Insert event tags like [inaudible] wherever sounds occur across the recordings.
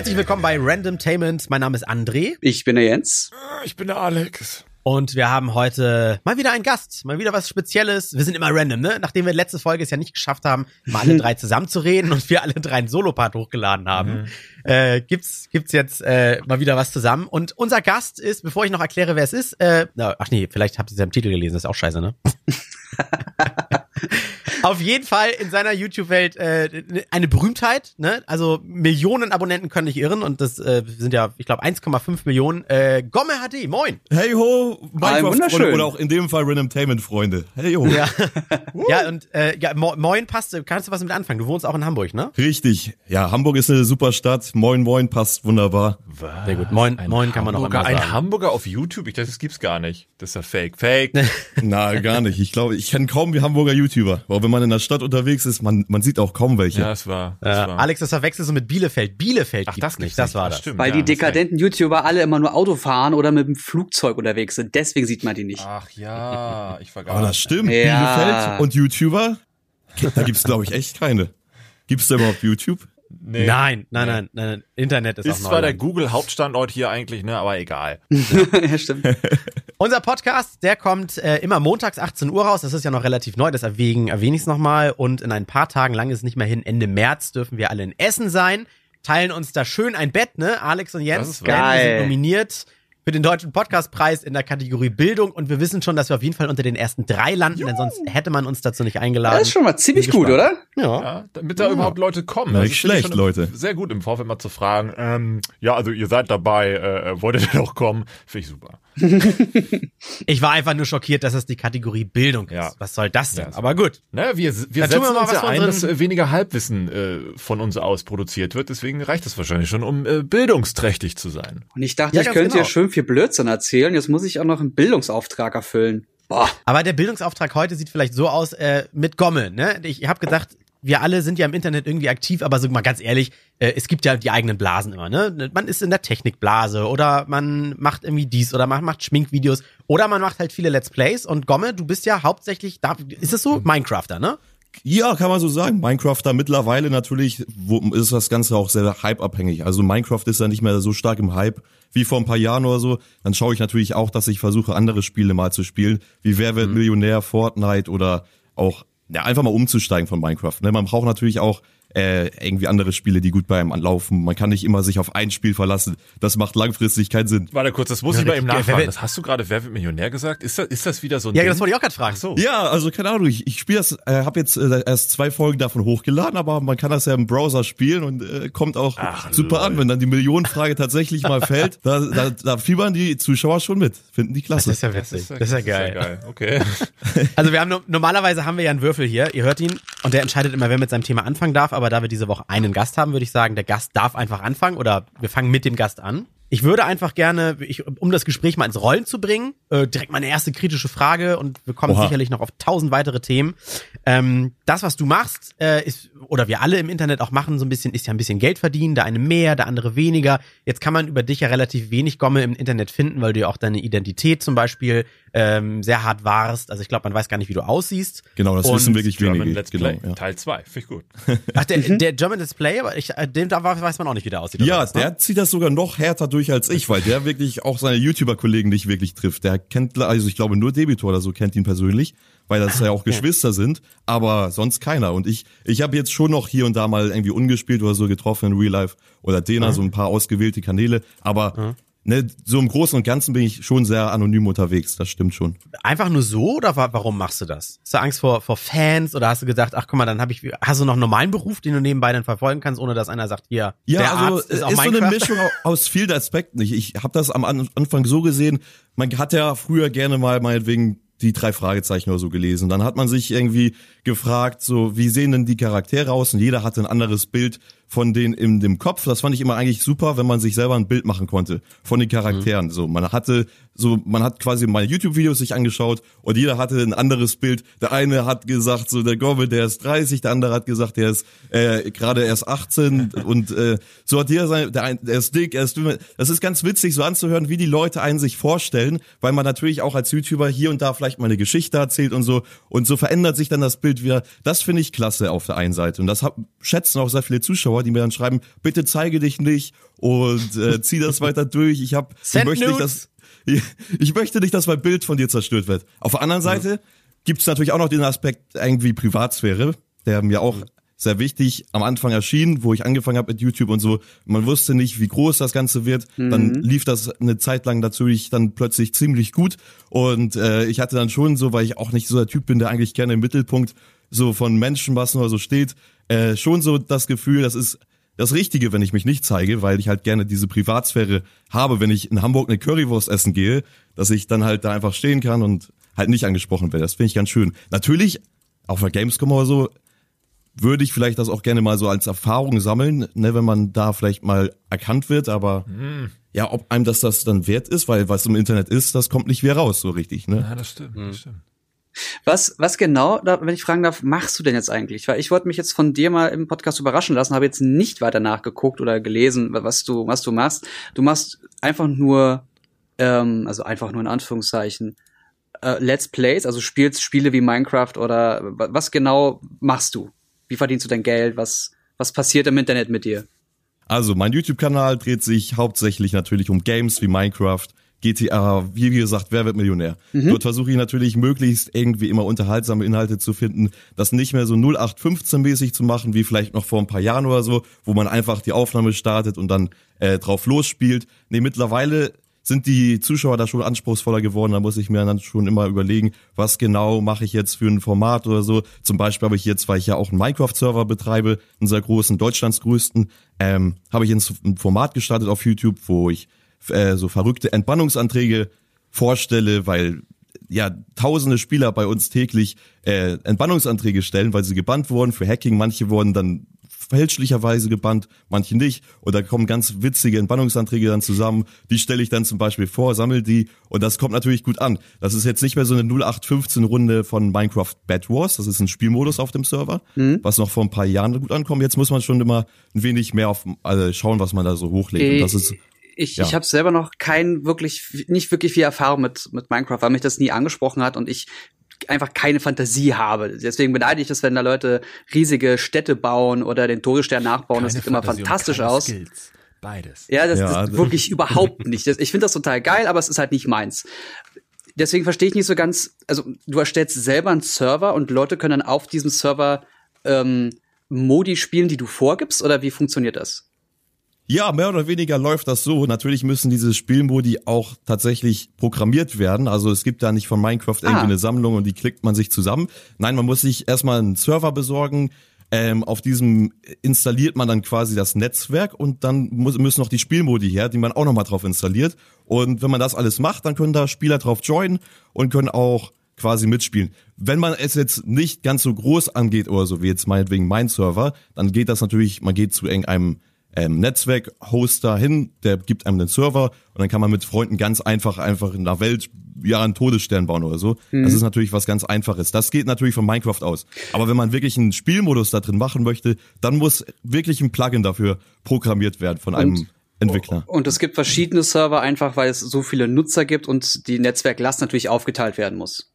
Herzlich willkommen bei Randomtainment. Mein Name ist André. Ich bin der Jens. Ich bin der Alex. Und wir haben heute mal wieder einen Gast, mal wieder was Spezielles. Wir sind immer random, ne? Nachdem wir letzte Folge es ja nicht geschafft haben, mal alle drei [laughs] zusammenzureden und wir alle drei einen Solopart hochgeladen haben, mhm. äh, gibt's gibt's jetzt äh, mal wieder was zusammen. Und unser Gast ist, bevor ich noch erkläre, wer es ist, äh, ach nee, vielleicht habt ihr es ja im Titel gelesen, das ist auch scheiße, ne? [laughs] Auf jeden Fall in seiner YouTube-Welt äh, eine Berühmtheit. Ne? Also Millionen Abonnenten können nicht irren und das äh, sind ja, ich glaube, 1,5 Millionen. Äh, Gomme HD, moin. Hey ho, Minecraft-Freunde oder auch in dem Fall Randomtainment-Freunde. Hey ho. Ja, [laughs] ja und äh, ja, moin passt. Kannst du was mit anfangen? Du wohnst auch in Hamburg, ne? Richtig. Ja, Hamburg ist eine super Stadt. Moin, moin passt wunderbar. Was? Sehr gut. Moin, ein moin kann man noch immer sagen. Ein Hamburger auf YouTube? Ich dachte, das gibt's gar nicht. Das ist ja fake. Fake. [laughs] Na, gar nicht. Ich glaube, ich kenne kaum wie Hamburger YouTuber. Aber wenn man in der Stadt unterwegs ist, man, man sieht auch kaum welche. Ja, es war. Das ja. war. Alex, das verwechselst du mit Bielefeld. Bielefeld Ach, das nicht. Das war das. Stimmt, Weil ja, die dekadenten YouTuber alle immer nur Auto fahren oder mit dem Flugzeug unterwegs sind. Deswegen sieht man die nicht. Ach ja, ich vergaß. Aber das stimmt. Ja. Bielefeld und YouTuber, da gibt's glaube ich echt keine. Gibt's da überhaupt YouTube? Nee. Nein, nein, nee. nein, nein, Internet ist, ist auch zwar der Google Hauptstandort hier eigentlich, ne, aber egal. [laughs] ja, stimmt. [laughs] Unser Podcast, der kommt äh, immer montags 18 Uhr raus. Das ist ja noch relativ neu, deswegen erwähne ich es nochmal. Und in ein paar Tagen, lang ist es nicht mehr hin, Ende März dürfen wir alle in Essen sein, teilen uns da schön ein Bett, ne? Alex und Jens, das ist geil. sind nominiert für den Deutschen Podcastpreis in der Kategorie Bildung und wir wissen schon, dass wir auf jeden Fall unter den ersten drei landen, denn sonst hätte man uns dazu nicht eingeladen. Das ist schon mal ziemlich gut, oder? Ja. ja damit da ja. überhaupt Leute kommen. Ja, nicht schlecht, Leute. Sehr gut im Vorfeld mal zu fragen, ähm, ja, also ihr seid dabei, äh, wolltet ihr [laughs] doch kommen? Finde ich super. [laughs] ich war einfach nur schockiert, dass es die Kategorie Bildung ist. Ja. Was soll das denn? Ja, Aber gut. Ne, wir wir setzen wir uns ja ein, dass äh, weniger Halbwissen äh, von uns aus produziert wird. Deswegen reicht es wahrscheinlich schon, um äh, bildungsträchtig zu sein. Und ich dachte, ja, ich könnte genau. hier schön viel Blödsinn erzählen. Jetzt muss ich auch noch einen Bildungsauftrag erfüllen. Boah. Aber der Bildungsauftrag heute sieht vielleicht so aus äh, mit Gommel. Ne? Ich habe gedacht, wir alle sind ja im Internet irgendwie aktiv, aber so mal ganz ehrlich, äh, es gibt ja die eigenen Blasen immer, ne? Man ist in der Technikblase oder man macht irgendwie dies oder man macht Schminkvideos oder man macht halt viele Let's Plays und Gomme, du bist ja hauptsächlich da, ist es so? Minecrafter, ne? Ja, kann man so sagen. Minecrafter mittlerweile natürlich wo, ist das Ganze auch sehr hype-abhängig. Also Minecraft ist ja nicht mehr so stark im Hype wie vor ein paar Jahren oder so. Dann schaue ich natürlich auch, dass ich versuche, andere Spiele mal zu spielen, wie Wer wird mhm. Millionär, Fortnite oder auch ja, einfach mal umzusteigen von Minecraft. Ne? Man braucht natürlich auch äh, irgendwie andere Spiele, die gut bei einem anlaufen. Man kann nicht immer sich auf ein Spiel verlassen. Das macht langfristig keinen Sinn. Warte kurz, das muss ja, ich mal eben nachfragen. Das hast du gerade Wer wird Millionär gesagt? Ist das, ist das wieder so ein Ja, Ding? das wollte ich auch gerade fragen. Ach so. Ja, also keine Ahnung, ich, ich spiele das, äh, habe jetzt äh, erst zwei Folgen davon hochgeladen, aber man kann das ja im Browser spielen und äh, kommt auch Ach, super Lord. an, wenn dann die Millionenfrage tatsächlich mal fällt. [laughs] Da, da, da fiebern die Zuschauer schon mit, finden die klasse. Das ist ja witzig. Das ist ja, das ist ja geil. geil. Okay. [laughs] Also wir haben normalerweise haben wir ja einen Würfel hier. Ihr hört ihn und der entscheidet immer, wer mit seinem Thema anfangen darf. Aber da wir diese Woche einen Gast haben, würde ich sagen, der Gast darf einfach anfangen oder wir fangen mit dem Gast an. Ich würde einfach gerne, ich, um das Gespräch mal ins Rollen zu bringen, äh, direkt meine erste kritische Frage und wir kommen Oha. sicherlich noch auf tausend weitere Themen. Ähm, das, was du machst, äh, ist, oder wir alle im Internet auch machen, so ein bisschen, ist ja ein bisschen Geld verdienen, der eine mehr, der andere weniger. Jetzt kann man über dich ja relativ wenig Gomme im Internet finden, weil du ja auch deine Identität zum Beispiel ähm, sehr hart warst. Also ich glaube, man weiß gar nicht, wie du aussiehst. Genau, das und wissen wirklich German wenige. Let's Play, genau, ja. Teil 2, finde ich gut. [laughs] Ach, der, der German Let's Play, aber ich, äh, dem da weiß man auch nicht, wie der aussieht. Ja, was, ne? der zieht das sogar noch härter durch als ich, weil der wirklich auch seine YouTuber-Kollegen nicht wirklich trifft. Der kennt, also ich glaube nur Debitor oder so kennt ihn persönlich, weil das ja auch [laughs] Geschwister ja. sind, aber sonst keiner. Und ich, ich habe jetzt schon noch hier und da mal irgendwie ungespielt oder so getroffen in Real Life oder Dena, mhm. so ein paar ausgewählte Kanäle, aber mhm ne, so im Großen und Ganzen bin ich schon sehr anonym unterwegs, das stimmt schon. Einfach nur so oder warum machst du das? Hast du Angst vor, vor Fans oder hast du gedacht, ach guck mal, dann habe ich, hast du noch einen normalen Beruf, den du nebenbei dann verfolgen kannst, ohne dass einer sagt, hier, ja, der also Arzt ist, auch ist so eine Mischung aus vielen Aspekten. Ich, ich habe das am Anfang so gesehen, man hat ja früher gerne mal meinetwegen die drei Fragezeichen oder so gelesen. Dann hat man sich irgendwie gefragt, so, wie sehen denn die Charaktere aus? Und jeder hatte ein anderes Bild von denen in dem Kopf. Das fand ich immer eigentlich super, wenn man sich selber ein Bild machen konnte von den Charakteren. Mhm. So, man hatte so, man hat quasi meine YouTube-Videos sich angeschaut und jeder hatte ein anderes Bild. Der eine hat gesagt, so der Gobble, der ist 30, der andere hat gesagt, der ist äh, gerade erst 18 [laughs] und äh, so hat jeder sein, der, der ist dick, er ist dünn. Das ist ganz witzig, so anzuhören, wie die Leute einen sich vorstellen, weil man natürlich auch als YouTuber hier und da vielleicht mal eine Geschichte erzählt und so und so verändert sich dann das Bild wieder. Das finde ich klasse auf der einen Seite und das hab, schätzen auch sehr viele Zuschauer Zuschauer, die mir dann schreiben, bitte zeige dich nicht und äh, zieh das [laughs] weiter durch. Ich hab, ich möchte nicht, dass ich, [laughs] ich möchte nicht, dass mein Bild von dir zerstört wird. Auf der anderen Seite ja. gibt es natürlich auch noch den Aspekt irgendwie Privatsphäre, der mir auch sehr wichtig am Anfang erschien, wo ich angefangen habe mit YouTube und so. Man wusste nicht, wie groß das Ganze wird. Mhm. Dann lief das eine Zeit lang natürlich dann plötzlich ziemlich gut. Und äh, ich hatte dann schon so, weil ich auch nicht so der Typ bin, der eigentlich gerne im Mittelpunkt so von Menschenmassen oder so steht, äh, schon so das Gefühl, das ist das Richtige, wenn ich mich nicht zeige, weil ich halt gerne diese Privatsphäre habe, wenn ich in Hamburg eine Currywurst essen gehe, dass ich dann halt da einfach stehen kann und halt nicht angesprochen werde. Das finde ich ganz schön. Natürlich, auf der Gamescom oder so, würde ich vielleicht das auch gerne mal so als Erfahrung sammeln, ne, wenn man da vielleicht mal erkannt wird, aber mhm. ja, ob einem das das dann wert ist, weil was im Internet ist, das kommt nicht wieder raus, so richtig, ne? Ja, das stimmt, mhm. das stimmt. Was, was genau, wenn ich fragen darf, machst du denn jetzt eigentlich? Weil ich wollte mich jetzt von dir mal im Podcast überraschen lassen, habe jetzt nicht weiter nachgeguckt oder gelesen, was du, was du machst. Du machst einfach nur, ähm, also einfach nur in Anführungszeichen, äh, Let's Plays, also spielst Spiele wie Minecraft oder was genau machst du? Wie verdienst du dein Geld? Was, was passiert im Internet mit dir? Also, mein YouTube-Kanal dreht sich hauptsächlich natürlich um Games wie Minecraft, GTA, wie gesagt, wer wird Millionär? Mhm. Dort versuche ich natürlich möglichst irgendwie immer unterhaltsame Inhalte zu finden, das nicht mehr so 0815-mäßig zu machen, wie vielleicht noch vor ein paar Jahren oder so, wo man einfach die Aufnahme startet und dann äh, drauf losspielt. Nee, mittlerweile sind die Zuschauer da schon anspruchsvoller geworden. Da muss ich mir dann schon immer überlegen, was genau mache ich jetzt für ein Format oder so. Zum Beispiel habe ich jetzt, weil ich ja auch einen Minecraft-Server betreibe, einen sehr großen, Deutschlands größten, ähm, habe ich ein Format gestartet auf YouTube, wo ich äh, so verrückte Entbannungsanträge vorstelle, weil ja tausende Spieler bei uns täglich äh, Entbannungsanträge stellen, weil sie gebannt wurden für Hacking. Manche wurden dann fälschlicherweise gebannt, manche nicht. Und da kommen ganz witzige Entbannungsanträge dann zusammen. Die stelle ich dann zum Beispiel vor, sammel die und das kommt natürlich gut an. Das ist jetzt nicht mehr so eine 0815-Runde von Minecraft Bad Wars. Das ist ein Spielmodus auf dem Server, mhm. was noch vor ein paar Jahren gut ankommt. Jetzt muss man schon immer ein wenig mehr auf also schauen, was man da so hochlegt. Äh, und das ist ich, ja. ich habe selber noch kein wirklich, nicht wirklich viel Erfahrung mit, mit Minecraft, weil mich das nie angesprochen hat und ich einfach keine Fantasie habe. Deswegen beneide ich das, wenn da Leute riesige Städte bauen oder den Todesstern nachbauen. Keine das sieht immer fantastisch aus. Skills. Beides. Ja, das, ja, das wirklich überhaupt [laughs] nicht. Ich finde das total geil, aber es ist halt nicht meins. Deswegen verstehe ich nicht so ganz, also du erstellst selber einen Server und Leute können dann auf diesem Server ähm, Modi spielen, die du vorgibst, oder wie funktioniert das? Ja, mehr oder weniger läuft das so. Natürlich müssen diese Spielmodi auch tatsächlich programmiert werden. Also es gibt da nicht von Minecraft irgendwie ah. eine Sammlung und die klickt man sich zusammen. Nein, man muss sich erstmal einen Server besorgen. Ähm, auf diesem installiert man dann quasi das Netzwerk und dann muss, müssen noch die Spielmodi her, die man auch nochmal drauf installiert. Und wenn man das alles macht, dann können da Spieler drauf joinen und können auch quasi mitspielen. Wenn man es jetzt nicht ganz so groß angeht oder so, wie jetzt meinetwegen mein Server, dann geht das natürlich, man geht zu irgendeinem ähm, Netzwerk-Hoster hin, der gibt einem den Server und dann kann man mit Freunden ganz einfach einfach in der Welt ja einen Todesstern bauen oder so. Mhm. Das ist natürlich was ganz Einfaches. Das geht natürlich von Minecraft aus. Aber wenn man wirklich einen Spielmodus da drin machen möchte, dann muss wirklich ein Plugin dafür programmiert werden von einem und, Entwickler. Und es gibt verschiedene Server einfach, weil es so viele Nutzer gibt und die Netzwerklast natürlich aufgeteilt werden muss.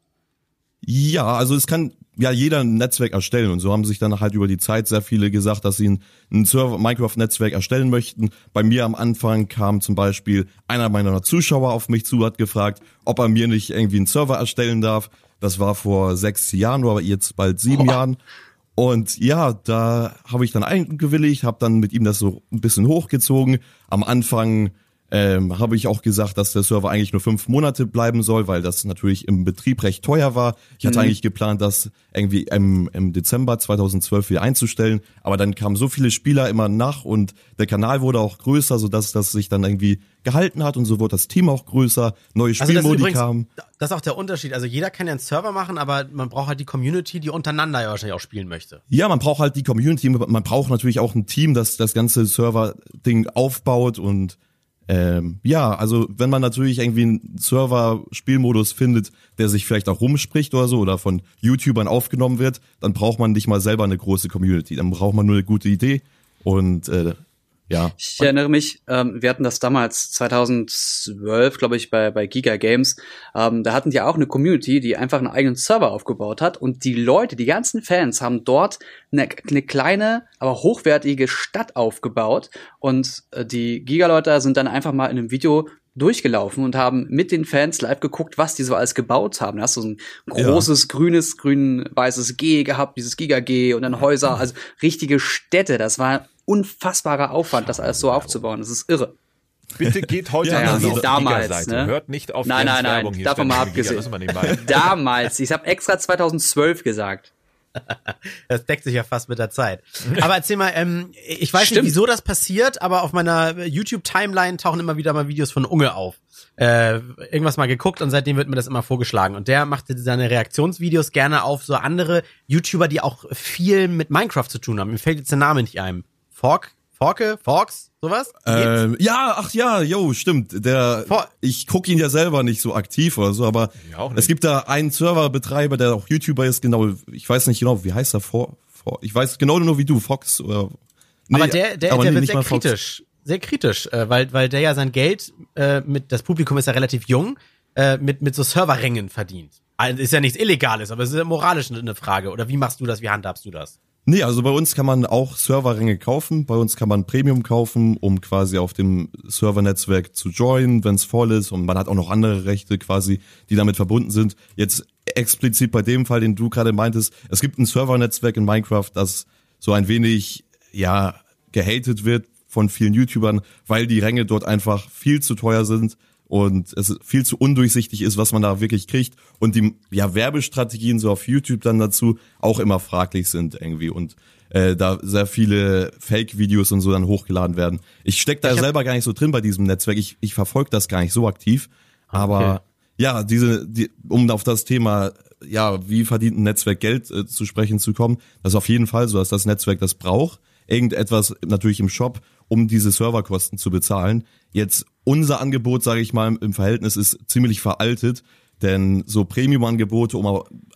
Ja, also es kann ja jeder ein Netzwerk erstellen und so haben sich dann halt über die Zeit sehr viele gesagt, dass sie ein, ein Server Minecraft Netzwerk erstellen möchten. Bei mir am Anfang kam zum Beispiel einer meiner Zuschauer auf mich zu, hat gefragt, ob er mir nicht irgendwie einen Server erstellen darf. Das war vor sechs Jahren oder jetzt bald sieben oh. Jahren. Und ja, da habe ich dann eingewilligt, habe dann mit ihm das so ein bisschen hochgezogen. Am Anfang ähm, habe ich auch gesagt, dass der Server eigentlich nur fünf Monate bleiben soll, weil das natürlich im Betrieb recht teuer war. Ich hatte mhm. eigentlich geplant, das irgendwie im, im Dezember 2012 wieder einzustellen, aber dann kamen so viele Spieler immer nach und der Kanal wurde auch größer, sodass das sich dann irgendwie gehalten hat und so wurde das Team auch größer, neue Spielmodi also kamen. Das ist auch der Unterschied. Also jeder kann ja einen Server machen, aber man braucht halt die Community, die untereinander ja wahrscheinlich auch spielen möchte. Ja, man braucht halt die Community, man braucht natürlich auch ein Team, das das ganze Server-Ding aufbaut und ähm, ja, also wenn man natürlich irgendwie einen Server-Spielmodus findet, der sich vielleicht auch rumspricht oder so oder von YouTubern aufgenommen wird, dann braucht man nicht mal selber eine große Community. Dann braucht man nur eine gute Idee und äh, Ja. Ich erinnere mich, ähm, wir hatten das damals 2012, glaube ich, bei, bei Giga Games. Ähm, da hatten die auch eine Community, die einfach einen eigenen Server aufgebaut hat. Und die Leute, die ganzen Fans, haben dort eine, eine kleine, aber hochwertige Stadt aufgebaut. Und äh, die Giga-Leute sind dann einfach mal in einem Video durchgelaufen und haben mit den Fans live geguckt, was die so alles gebaut haben. Da hast du so ein großes ja. grünes, grün-weißes G gehabt, dieses Giga-G und dann Häuser, also richtige Städte. Das war unfassbarer Aufwand, das alles so aufzubauen. Das ist irre. Bitte geht heute [laughs] ja, an ja, damals, ne? Hört nicht auf Nein, nein, nein, davon mal abgesehen. [laughs] damals, ich habe extra 2012 gesagt. [laughs] Das deckt sich ja fast mit der Zeit. Aber erzähl mal, ähm, ich weiß Stimmt. nicht, wieso das passiert, aber auf meiner YouTube-Timeline tauchen immer wieder mal Videos von Unge auf. Äh, irgendwas mal geguckt und seitdem wird mir das immer vorgeschlagen. Und der macht seine Reaktionsvideos gerne auf so andere YouTuber, die auch viel mit Minecraft zu tun haben. Mir fällt jetzt der Name nicht ein. Fork? Forke? Forks? Sowas? Ähm, ja, ach ja, jo, stimmt. Der, For ich gucke ihn ja selber nicht so aktiv oder so, aber es gibt da einen Serverbetreiber, der auch YouTuber ist, genau, ich weiß nicht genau, wie heißt er vor, vor ich weiß genau nur wie du, Fox oder. Nee, aber der, der, aber der wird sehr kritisch. Fox. Sehr kritisch, äh, weil, weil der ja sein Geld äh, mit, das Publikum ist ja relativ jung, äh, mit, mit so Serverrängen verdient. Also ist ja nichts Illegales, aber es ist ja moralisch eine Frage. Oder wie machst du das, wie handhabst du das? Nee, also bei uns kann man auch Serverränge kaufen. Bei uns kann man Premium kaufen, um quasi auf dem Servernetzwerk zu joinen, wenn es voll ist. Und man hat auch noch andere Rechte quasi, die damit verbunden sind. Jetzt explizit bei dem Fall, den du gerade meintest, es gibt ein Servernetzwerk in Minecraft, das so ein wenig, ja, gehatet wird von vielen YouTubern, weil die Ränge dort einfach viel zu teuer sind und es viel zu undurchsichtig ist, was man da wirklich kriegt und die ja Werbestrategien so auf YouTube dann dazu auch immer fraglich sind irgendwie und äh, da sehr viele Fake-Videos und so dann hochgeladen werden. Ich steck da ich selber gar nicht so drin bei diesem Netzwerk. Ich, ich verfolge das gar nicht so aktiv, aber okay. ja, diese, die, um auf das Thema ja, wie verdient ein Netzwerk Geld äh, zu sprechen zu kommen, das ist auf jeden Fall so, dass das Netzwerk das braucht. Irgendetwas natürlich im Shop, um diese Serverkosten zu bezahlen. Jetzt unser Angebot, sage ich mal, im Verhältnis ist ziemlich veraltet, denn so Premium-Angebote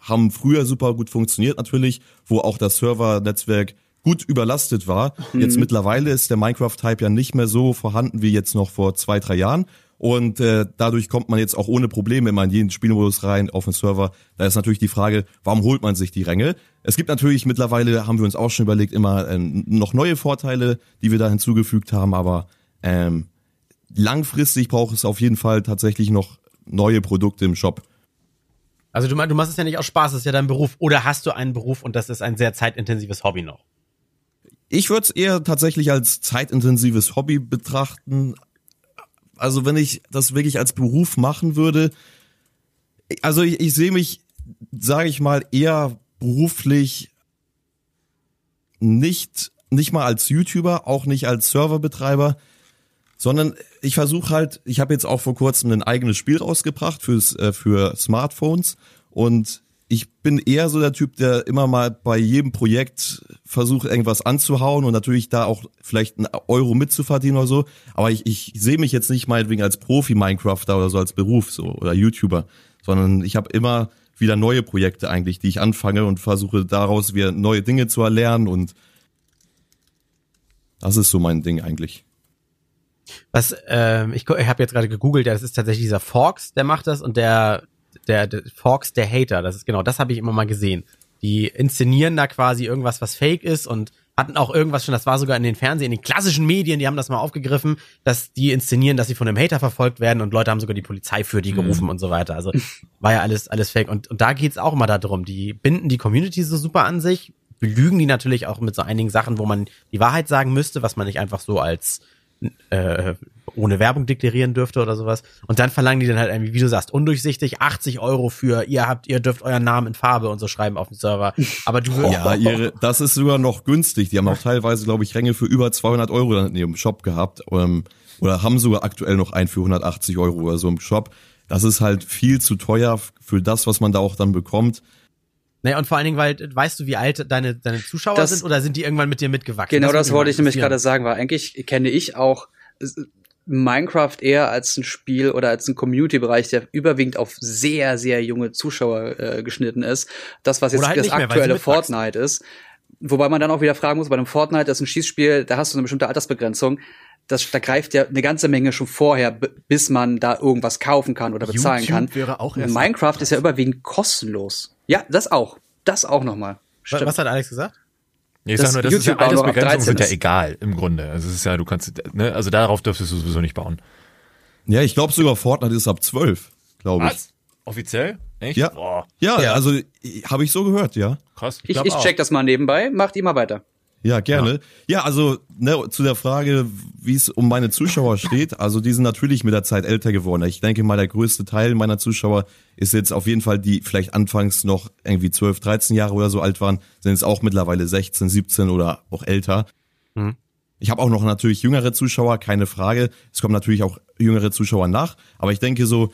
haben früher super gut funktioniert natürlich, wo auch das Servernetzwerk gut überlastet war. Mhm. Jetzt mittlerweile ist der Minecraft-Type ja nicht mehr so vorhanden wie jetzt noch vor zwei, drei Jahren. Und äh, dadurch kommt man jetzt auch ohne Probleme immer in jeden Spielmodus rein auf den Server. Da ist natürlich die Frage, warum holt man sich die Ränge? Es gibt natürlich mittlerweile, haben wir uns auch schon überlegt, immer äh, noch neue Vorteile, die wir da hinzugefügt haben, aber ähm, langfristig braucht es auf jeden Fall tatsächlich noch neue Produkte im Shop. Also du, du machst es ja nicht aus Spaß, das ist ja dein Beruf. Oder hast du einen Beruf und das ist ein sehr zeitintensives Hobby noch? Ich würde es eher tatsächlich als zeitintensives Hobby betrachten. Also wenn ich das wirklich als Beruf machen würde, also ich, ich sehe mich, sage ich mal, eher beruflich nicht nicht mal als YouTuber, auch nicht als Serverbetreiber, sondern ich versuche halt, ich habe jetzt auch vor kurzem ein eigenes Spiel rausgebracht fürs, äh, für Smartphones und ich bin eher so der Typ, der immer mal bei jedem Projekt versucht, irgendwas anzuhauen und natürlich da auch vielleicht einen Euro mitzuverdienen oder so. Aber ich, ich sehe mich jetzt nicht meinetwegen als Profi-Minecrafter oder so als Beruf so oder YouTuber, sondern ich habe immer wieder neue Projekte eigentlich, die ich anfange und versuche daraus wieder neue Dinge zu erlernen und das ist so mein Ding eigentlich. Was, ähm, ich, ich habe jetzt gerade gegoogelt, ja, das ist tatsächlich dieser Forks, der macht das und der, der, der Forks, der Hater, das ist genau, das habe ich immer mal gesehen. Die inszenieren da quasi irgendwas, was fake ist und hatten auch irgendwas schon, das war sogar in den Fernsehen, in den klassischen Medien, die haben das mal aufgegriffen, dass die inszenieren, dass sie von einem Hater verfolgt werden und Leute haben sogar die Polizei für die gerufen mhm. und so weiter. Also war ja alles, alles fake. Und, und da geht's auch immer darum, die binden die Community so super an sich, belügen die natürlich auch mit so einigen Sachen, wo man die Wahrheit sagen müsste, was man nicht einfach so als äh, ohne Werbung deklarieren dürfte oder sowas. Und dann verlangen die dann halt irgendwie, wie du sagst, undurchsichtig 80 Euro für, ihr habt, ihr dürft euren Namen in Farbe und so schreiben auf dem Server. Aber du Ja, ihre, das ist sogar noch günstig. Die haben auch teilweise, glaube ich, Ränge für über 200 Euro dann in ihrem Shop gehabt. Ähm, oder haben sogar aktuell noch einen für 180 Euro oder so im Shop. Das ist halt viel zu teuer für das, was man da auch dann bekommt. Naja, und vor allen Dingen, weil, weißt du, wie alt deine, deine Zuschauer das, sind oder sind die irgendwann mit dir mitgewachsen? Genau, das, das wollte ich nämlich gerade sagen, weil eigentlich kenne ich auch Minecraft eher als ein Spiel oder als ein Community-Bereich, der überwiegend auf sehr, sehr junge Zuschauer äh, geschnitten ist. Das, was jetzt halt das aktuelle Fortnite ist, wobei man dann auch wieder fragen muss, bei einem Fortnite, das ist ein Schießspiel, da hast du eine bestimmte Altersbegrenzung. Das, da greift ja eine ganze Menge schon vorher, bis man da irgendwas kaufen kann oder bezahlen YouTube kann. Minecraft ist ja überwiegend kostenlos. Ja, das auch. Das auch nochmal. Was, was hat Alex gesagt? Nee, ich Das sag nur, das ist ja YouTube noch ab Altersbegrenzungen 13 sind ja ist. egal im Grunde. Also es ist ja, du kannst, ne, also darauf dürftest du sowieso nicht bauen. Ja, ich glaube sogar Fortnite ist ab 12, glaube ich. Offiziell? Echt? Ja. Boah, Ja, Ja. also habe ich so gehört, ja. krass. Ich, ich auch. check das mal nebenbei, macht immer weiter. Ja, gerne. Ja, also ne, zu der Frage, wie es um meine Zuschauer [laughs] steht. Also die sind natürlich mit der Zeit älter geworden. Ich denke mal, der größte Teil meiner Zuschauer ist jetzt auf jeden Fall, die vielleicht anfangs noch irgendwie 12, 13 Jahre oder so alt waren, sind jetzt auch mittlerweile 16, 17 oder auch älter. Mhm. Ich habe auch noch natürlich jüngere Zuschauer, keine Frage. Es kommen natürlich auch jüngere Zuschauer nach. Aber ich denke so,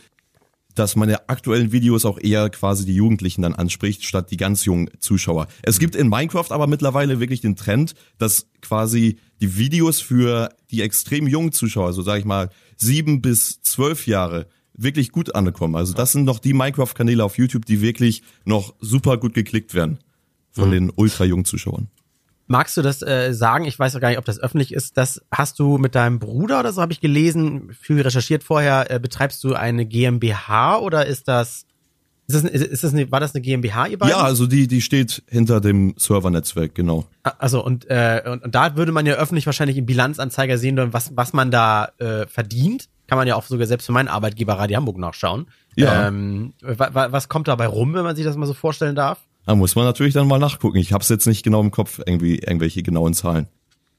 dass meine aktuellen Videos auch eher quasi die Jugendlichen dann anspricht, statt die ganz jungen Zuschauer. Es gibt in Minecraft aber mittlerweile wirklich den Trend, dass quasi die Videos für die extrem jungen Zuschauer, so sage ich mal sieben bis zwölf Jahre, wirklich gut ankommen. Also das sind noch die Minecraft-Kanäle auf YouTube, die wirklich noch super gut geklickt werden von den ultra jungen Zuschauern. Magst du das äh, sagen? Ich weiß auch gar nicht, ob das öffentlich ist. Das hast du mit deinem Bruder oder so, habe ich gelesen, viel recherchiert vorher. Äh, betreibst du eine GmbH oder ist das, ist das, ist, das eine, war das eine GmbH, ihr beiden? Ja, also die, die steht hinter dem Servernetzwerk, genau. Also und, äh, und, und da würde man ja öffentlich wahrscheinlich im Bilanzanzeiger sehen, was, was man da äh, verdient. Kann man ja auch sogar selbst für meinen Arbeitgeber Radio Hamburg nachschauen. Ja. Ähm, wa, wa, was kommt dabei rum, wenn man sich das mal so vorstellen darf? Da muss man natürlich dann mal nachgucken. Ich habe es jetzt nicht genau im Kopf, irgendwie irgendwelche genauen Zahlen.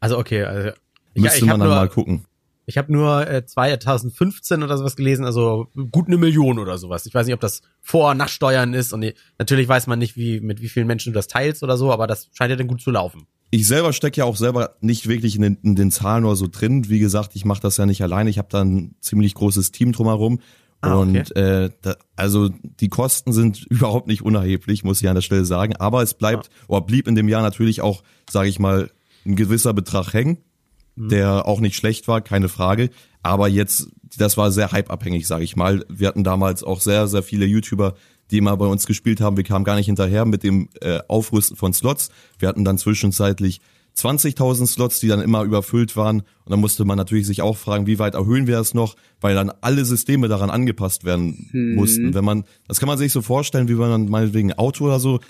Also okay, also Müsste ich man dann nur, mal gucken. Ich habe nur äh, 2015 oder sowas gelesen, also gut eine Million oder sowas. Ich weiß nicht, ob das Vor- Nachsteuern ist und die, natürlich weiß man nicht, wie mit wie vielen Menschen du das teilst oder so, aber das scheint ja dann gut zu laufen. Ich selber stecke ja auch selber nicht wirklich in den, in den Zahlen oder so drin. Wie gesagt, ich mache das ja nicht alleine. Ich habe da ein ziemlich großes Team drumherum. Ah, okay. Und äh, da, also die Kosten sind [laughs] überhaupt nicht unerheblich, muss ich an der Stelle sagen. Aber es bleibt oder blieb in dem Jahr natürlich auch, sage ich mal, ein gewisser Betrag hängen, der auch nicht schlecht war, keine Frage. Aber jetzt, das war sehr hypeabhängig, sage ich mal. Wir hatten damals auch sehr, sehr viele YouTuber, die immer bei uns gespielt haben. Wir kamen gar nicht hinterher mit dem äh, Aufrüsten von Slots. Wir hatten dann zwischenzeitlich 20.000 Slots, die dann immer überfüllt waren. Und dann musste man natürlich sich auch fragen, wie weit erhöhen wir das noch, weil dann alle Systeme daran angepasst werden mussten. Wenn man, das kann man sich so vorstellen, wie wenn man meinetwegen ein Auto oder so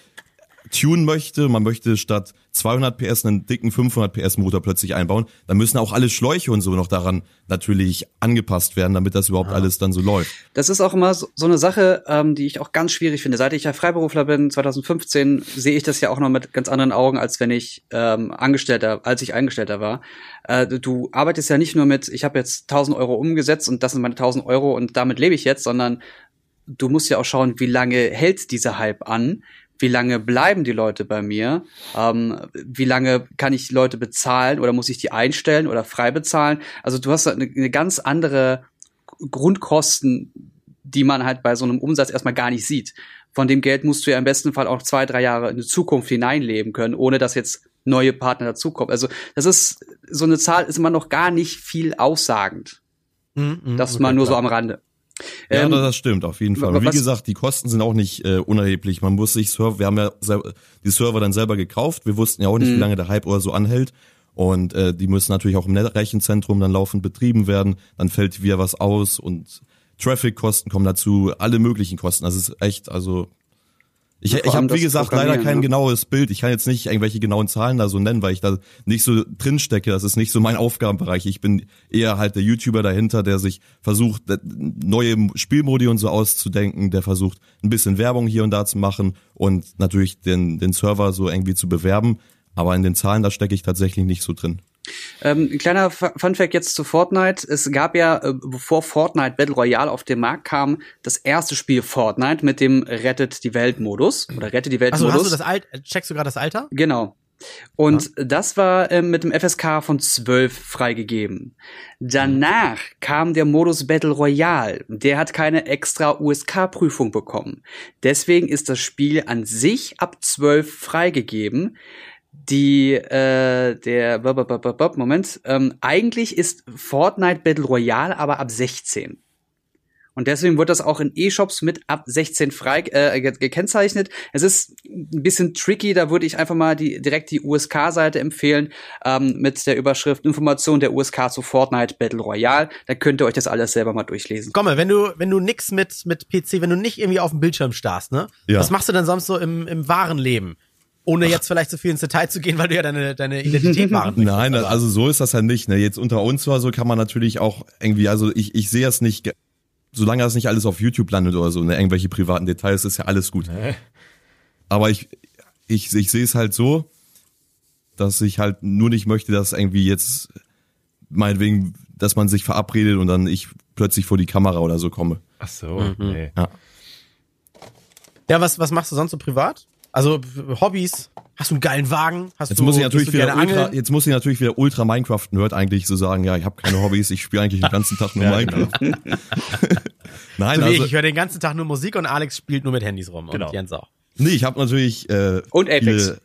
tunen möchte, man möchte statt 200 PS einen dicken 500 PS Motor plötzlich einbauen, dann müssen auch alle Schläuche und so noch daran natürlich angepasst werden, damit das überhaupt alles dann so läuft. Das ist auch immer so, so eine Sache, ähm, die ich auch ganz schwierig finde. Seit ich ja Freiberufler bin, 2015, sehe ich das ja auch noch mit ganz anderen Augen, als wenn ich ähm, Angestellter, als ich Angestellter war. Äh, du, du arbeitest ja nicht nur mit, ich habe jetzt 1000 Euro umgesetzt und das sind meine 1000 Euro und damit lebe ich jetzt, sondern du musst ja auch schauen, wie lange hält dieser Hype an, wie lange bleiben die Leute bei mir, ähm, wie lange kann ich Leute bezahlen oder muss ich die einstellen oder frei bezahlen. Also du hast eine, eine ganz andere Grundkosten, die man halt bei so einem Umsatz erstmal gar nicht sieht. Von dem Geld musst du ja im besten Fall auch zwei, drei Jahre in die Zukunft hineinleben können, ohne dass jetzt neue Partner dazukommen. Also das ist so eine Zahl ist immer noch gar nicht viel aussagend. Mhm, Das okay, mal nur so klar. am Rande. Ja, Ähm, das stimmt, auf jeden Fall. Und wie gesagt, die Kosten sind auch nicht äh, unerheblich. Man muss sich Server, wir haben ja die Server dann selber gekauft. Wir wussten ja auch nicht, wie lange der Hype oder so anhält. Und äh, die müssen natürlich auch im Rechenzentrum dann laufend betrieben werden. Dann fällt wieder was aus und Traffic-Kosten kommen dazu, alle möglichen Kosten. Das ist echt, also ich, Ja, ich habe wie gesagt leider kein ne? genaues Bild. Ich kann jetzt nicht irgendwelche genauen Zahlen da so nennen, weil ich da nicht so drin stecke. Das ist nicht so mein Aufgabenbereich. Ich bin eher halt der YouTuber dahinter, der sich versucht, neue Spielmodi und so auszudenken, der versucht, ein bisschen Werbung hier und da zu machen und natürlich den, den Server so irgendwie zu bewerben. Aber in den Zahlen, da stecke ich tatsächlich nicht so drin. Ähm, ein kleiner Fu- Funfact jetzt zu Fortnite. Es gab ja, äh, bevor Fortnite Battle Royale auf den Markt kam, das erste Spiel Fortnite mit dem Rettet die Welt Modus oder Rettet die Welt Achso, Modus. hast du das Alt, checkst du gerade das Alter? Genau. Und das war ähm, mit dem FSK von 12 freigegeben. Danach kam der Modus Battle Royale. Der hat keine extra USK-Prüfung bekommen. Deswegen ist das Spiel an sich ab 12 freigegeben. Die, äh, der, bop, bop, bop, bop, Moment, ähm, eigentlich ist Fortnite Battle Royale aber ab 16. Und deswegen wird das auch in E-Shops mit ab 16 frei äh, gekennzeichnet. Es ist ein bisschen tricky, da würde ich einfach mal die, direkt die USK-Seite empfehlen ähm, mit der Überschrift Information der USK zu Fortnite Battle Royale. Da könnt ihr euch das alles selber mal durchlesen. Komm mal, wenn du, wenn du nix mit, mit PC, wenn du nicht irgendwie auf dem Bildschirm starrst, ne? Ja. Was machst du denn sonst so im, im wahren Leben? Ohne jetzt vielleicht zu viel ins Detail zu gehen, weil du ja deine, deine Identität wahren [laughs] Nein, also so ist das ja nicht. Ne? Jetzt unter uns war so kann man natürlich auch irgendwie, also ich, ich sehe es nicht solange das nicht alles auf YouTube landet oder so, ne, irgendwelche privaten Details, ist ja alles gut. Nee. Aber ich, ich, ich sehe es halt so, dass ich halt nur nicht möchte, dass irgendwie jetzt meinetwegen, dass man sich verabredet und dann ich plötzlich vor die Kamera oder so komme. Ach so, mhm. nee. Ja. Ja, was, was machst du sonst so privat? Also Hobbys, hast du einen geilen Wagen? Hast jetzt du, muss ich natürlich wieder ultra, jetzt muss ich natürlich wieder ultra Minecraft Nerd eigentlich so sagen, ja, ich habe keine Hobbys, ich spiele eigentlich den ganzen Tag nur Minecraft. [laughs] Nein, so also ich höre den ganzen Tag nur Musik und Alex spielt nur mit Handys rum genau. und Jens auch. Nee, ich habe natürlich äh, und Apex. Viele,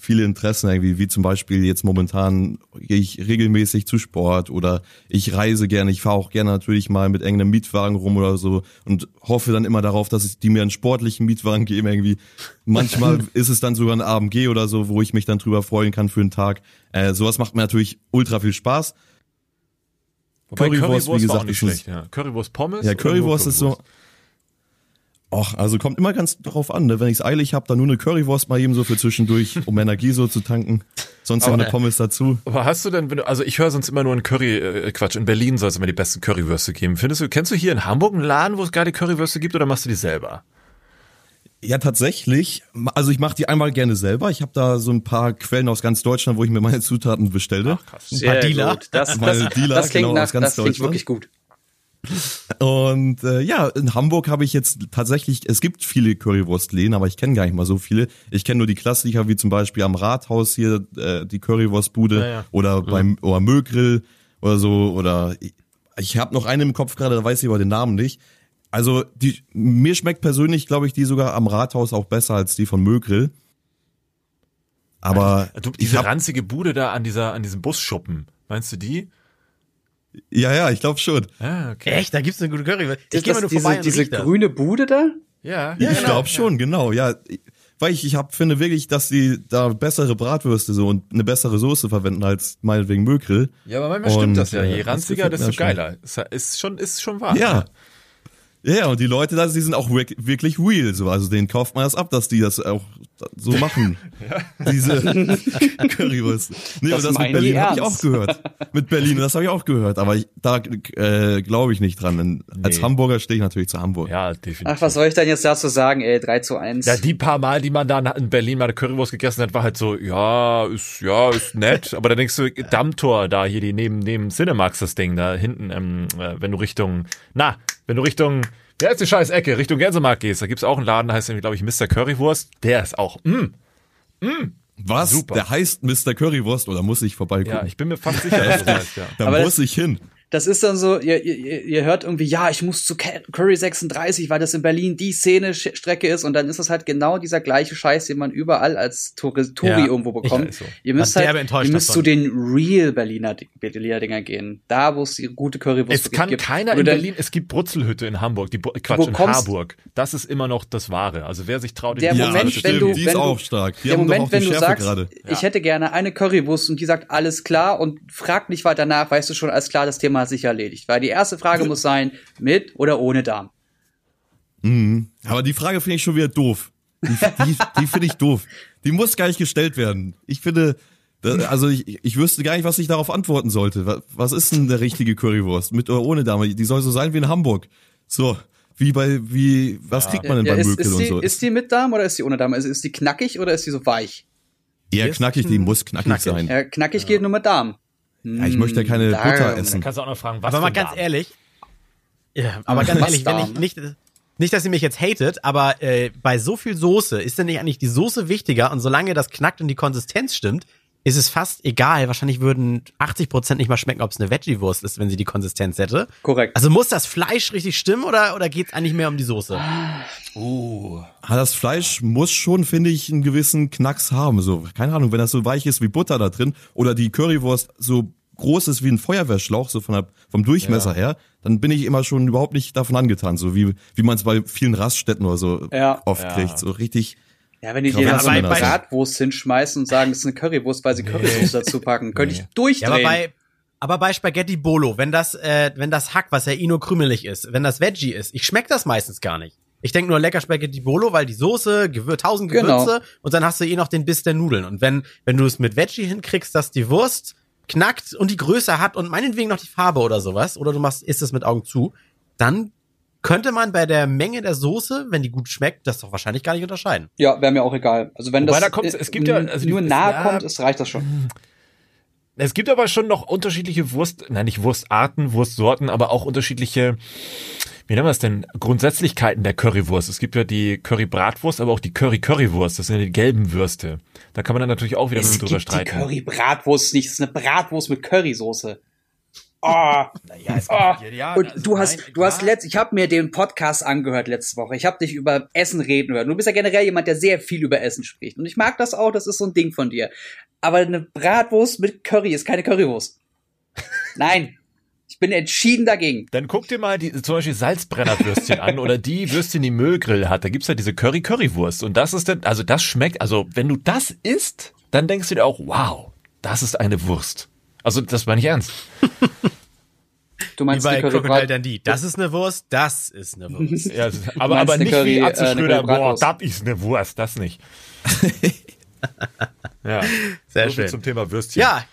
viele Interessen irgendwie, wie zum Beispiel jetzt momentan gehe ich regelmäßig zu Sport oder ich reise gerne, ich fahre auch gerne natürlich mal mit irgendeinem Mietwagen rum oder so und hoffe dann immer darauf, dass ich die mir einen sportlichen Mietwagen geben irgendwie. Manchmal [laughs] ist es dann sogar ein AMG oder so, wo ich mich dann drüber freuen kann für einen Tag. Äh, sowas macht mir natürlich ultra viel Spaß. Wobei Currywurst, Currywurst wie gesagt, war auch nicht schlecht, ja. Currywurst Pommes? Ja, Currywurst ist so, Och, also kommt immer ganz drauf an, ne? wenn ich es eilig habe, dann nur eine Currywurst mal eben so für zwischendurch, um Energie so zu tanken. Sonst noch eine Pommes dazu. Aber hast du denn, wenn du, also ich höre sonst immer nur einen Curry, äh, Quatsch, in Berlin soll es immer die besten Currywürste geben. Findest du, kennst du hier in Hamburg einen Laden, wo es gerade Currywürste gibt oder machst du die selber? Ja, tatsächlich. Also ich mache die einmal gerne selber. Ich habe da so ein paar Quellen aus ganz Deutschland, wo ich mir meine Zutaten bestelle. Ach, krass. Ein paar Sehr Dealer. Das, das, Dealer, das klingt, genau, nach, das klingt wirklich gut. Und äh, ja, in Hamburg habe ich jetzt tatsächlich, es gibt viele Currywurstläden, aber ich kenne gar nicht mal so viele. Ich kenne nur die Klassiker, wie zum Beispiel am Rathaus hier äh, die Currywurstbude ja, ja. oder mhm. beim oder Mögrill oder so. Oder ich, ich habe noch eine im Kopf gerade, da weiß ich aber den Namen nicht. Also die, mir schmeckt persönlich, glaube ich, die sogar am Rathaus auch besser als die von Mögrill. Aber also, du, diese hab, ranzige Bude da an dieser an diesem Busschuppen, meinst du die? Ja, ja, ich glaube schon. Ah, okay. Echt? Da gibt's eine gute Curry. Ich gehe mal nur vorbei diese, diese grüne Bude da? Ja. ja ich genau. glaube schon, genau. Ja, weil ich, ich hab, finde wirklich, dass die da bessere Bratwürste so und eine bessere Soße verwenden als meinetwegen Mögrill. Ja, aber manchmal stimmt das ja. Je ranziger, desto geiler. Ist schon, ist schon wahr. Ja. Ja, und die Leute da, die sind auch wirklich real, so. Also denen kauft man das ab, dass die das auch so machen. [laughs] ja. Diese [laughs] Currywurst. Nee, das, das mit Berlin habe ich auch gehört. Mit Berlin, das habe ich auch gehört. Aber ich, da äh, glaube ich nicht dran. Denn nee. Als Hamburger stehe ich natürlich zu Hamburg. Ja, definitiv. Ach, was soll ich denn jetzt dazu sagen, ey? 3 zu 1. Ja, die paar Mal, die man da in Berlin mal eine Currywurst gegessen hat, war halt so, ja, ist, ja, ist nett. [laughs] Aber dann denkst du, Dammtor da, hier die neben, neben Cinemax das Ding, da hinten, ähm, äh, wenn du Richtung, na, wenn du Richtung, wer ist die scheiß Ecke, Richtung Gänsemarkt gehst, da gibt's auch einen Laden, heißt irgendwie, glaube ich, Mr. Currywurst. Der ist auch, mm, mm, was? Super. Der heißt Mr. Currywurst oder muss ich vorbeikommen? Ja, ich bin mir fast sicher, dass [laughs] das heißt, ja. Da Aber muss ich hin das ist dann so, ihr, ihr, ihr hört irgendwie, ja, ich muss zu Curry 36, weil das in Berlin die Szene-Strecke ist und dann ist das halt genau dieser gleiche Scheiß, den man überall als Touri, Touri ja, irgendwo bekommt. So. Ihr müsst halt, ihr müsst zu den real Berliner, Berliner Dinger gehen. Da, wo es die gute Currywurst gibt. Es kann gibt. keiner in Berlin, es gibt Brutzelhütte in Hamburg, die, Quatsch, in Harburg. Das ist immer noch das Wahre. Also wer sich traut, der Moment, ja, wenn du, die ist wenn auch stark. Die der Moment, wenn du sagst, grade. ich hätte gerne eine Currywurst und die sagt alles klar und fragt nicht weiter nach, weißt du schon, alles klar, das Thema Thema sich erledigt. Weil die erste Frage muss sein, mit oder ohne Darm. Mhm. Aber die Frage finde ich schon wieder doof. Die, die, die finde ich doof. Die muss gar nicht gestellt werden. Ich finde, also ich, ich wüsste gar nicht, was ich darauf antworten sollte. Was ist denn der richtige Currywurst? Mit oder ohne Dame? Die soll so sein wie in Hamburg. So. Wie bei, wie, was ja. kriegt man denn ja, bei Mökel und so? Ist die mit Darm oder ist die ohne Darm? Also ist die knackig oder ist die so weich? Eher knackig, die muss knackig, knackig. sein. Ja, knackig ja. geht nur mit Darm. Ja, ich möchte ja keine Darm. Butter essen. Dann kannst du auch noch fragen, was Aber mal ganz Darm? ehrlich, ja, aber ganz ehrlich, wenn ich nicht, nicht, dass ihr mich jetzt hatet, aber äh, bei so viel Soße ist denn nicht eigentlich die Soße wichtiger und solange das knackt und die Konsistenz stimmt, ist es fast egal. Wahrscheinlich würden 80 Prozent nicht mal schmecken, ob es eine Veggie-Wurst ist, wenn sie die Konsistenz hätte. Korrekt. Also muss das Fleisch richtig stimmen oder, oder geht es eigentlich mehr um die Soße? Uh. Das Fleisch muss schon, finde ich, einen gewissen Knacks haben. So, keine Ahnung, wenn das so weich ist wie Butter da drin oder die Currywurst so groß ist wie ein Feuerwehrschlauch, so von der, vom Durchmesser her, dann bin ich immer schon überhaupt nicht davon angetan, so wie, wie man es bei vielen Raststätten oder so Ja. oft Ja. kriegt. So richtig. Ja, wenn die Ja, dir eine bei- Bratwurst hinschmeißen und sagen, das ist eine Currywurst, weil sie Currywurst dazu packen, könnte ich Ja, durchdrehen. aber bei, aber bei Spaghetti Bolo, wenn das, äh, wenn das Hack, was ja eh nur krümelig ist, wenn das Veggie ist, ich schmeck das meistens gar nicht. Ich denk nur lecker Spaghetti Bolo, weil die Soße, Gewür tausend Genau. Gewürze und dann hast du eh noch den Biss der Nudeln. Und wenn, wenn du es mit Veggie hinkriegst, dass die Wurst knackt und die Größe hat und meinetwegen noch die Farbe oder sowas, oder du machst, isst es mit Augen zu, dann könnte man bei der Menge der Soße, wenn die gut schmeckt, das doch wahrscheinlich gar nicht unterscheiden. ja, wäre mir auch egal. Also wenn Wobei das da äh, es gibt ja- also die- nur nahe ja. kommt, es reicht das schon. [laughs] Es gibt aber schon noch unterschiedliche Wurst, nein, nicht Wurstarten, Wurstsorten, aber auch unterschiedliche, wie nennen wir es denn, Grundsätzlichkeiten der Currywurst. Es gibt ja die Curry-Bratwurst, aber auch die Curry-Currywurst. Das sind ja die gelben Würste. Da kann man dann natürlich auch wieder Es drüber gibt die streiten. Curry-Bratwurst nicht, es ist eine Bratwurst mit Currysoße. Oh, Ja, es oh. ja, Und also du hast, nein, du hast letzt, ich habe mir den Podcast angehört letzte Woche. Ich habe dich über Essen reden hören. Du bist ja generell jemand, der sehr viel über Essen spricht. Und ich mag das auch, das ist so ein Ding von dir. Aber eine Bratwurst mit Curry ist keine Currywurst. [laughs] Nein. Ich bin entschieden dagegen. Dann guck dir mal die, zum Beispiel Salzbrennerwürstchen an oder die Würstchen, die Müllgrill hat. Da gibt's ja diese Curry-Currywurst. Und das ist dann, also das schmeckt, also wenn du das isst, dann denkst du dir auch, wow, das ist eine Wurst. Also das meine ich ernst. [laughs] Du Wie meinst bei die Crocodile Dundee. Das ist eine Wurst, das ist eine Wurst. [laughs] Ja, aber, aber eine nicht Curry, wie äh, Atze eine Schröder, boah, das ist eine Wurst, das nicht. [laughs] ja, Sehr so schön. zum Thema Würstchen. Ja.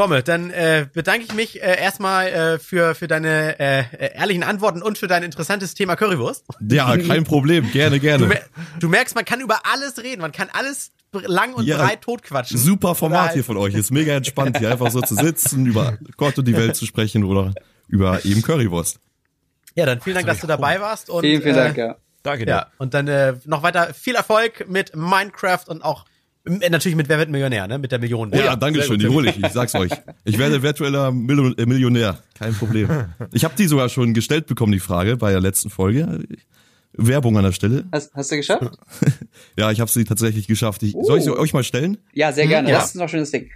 Komme, dann äh, bedanke ich mich äh, erstmal äh, für, für deine äh, ehrlichen Antworten und für dein interessantes Thema Currywurst. Ja, kein Problem. Gerne, Du, gerne. mer du merkst, man kann über alles reden, man kann alles lang und Ja, breit totquatschen. Super Format Oder hier von euch. Ist mega entspannt, hier einfach so zu sitzen, über Gott und die Welt zu sprechen oder über eben Currywurst. Ja, dann vielen Dank, dass du dabei warst. Und, Vielen, vielen äh, Dank, ja. Danke dir. Ja, und dann äh, noch weiter viel Erfolg mit Minecraft und auch natürlich mit Wer wird Millionär, ne? Mit der Million. Oh ja, danke schön, die hole ich, ich sag's euch. Ich werde virtueller Mil äh, Millionär, kein Problem. Ich habe die sogar schon gestellt bekommen, die Frage, bei der letzten Folge. Werbung an der Stelle. Hast, hast du geschafft? [laughs] Ja, ich habe sie tatsächlich geschafft. Ich, Soll ich sie euch mal stellen? Ja, sehr gerne. ja. Das ist noch ein schönes Ding.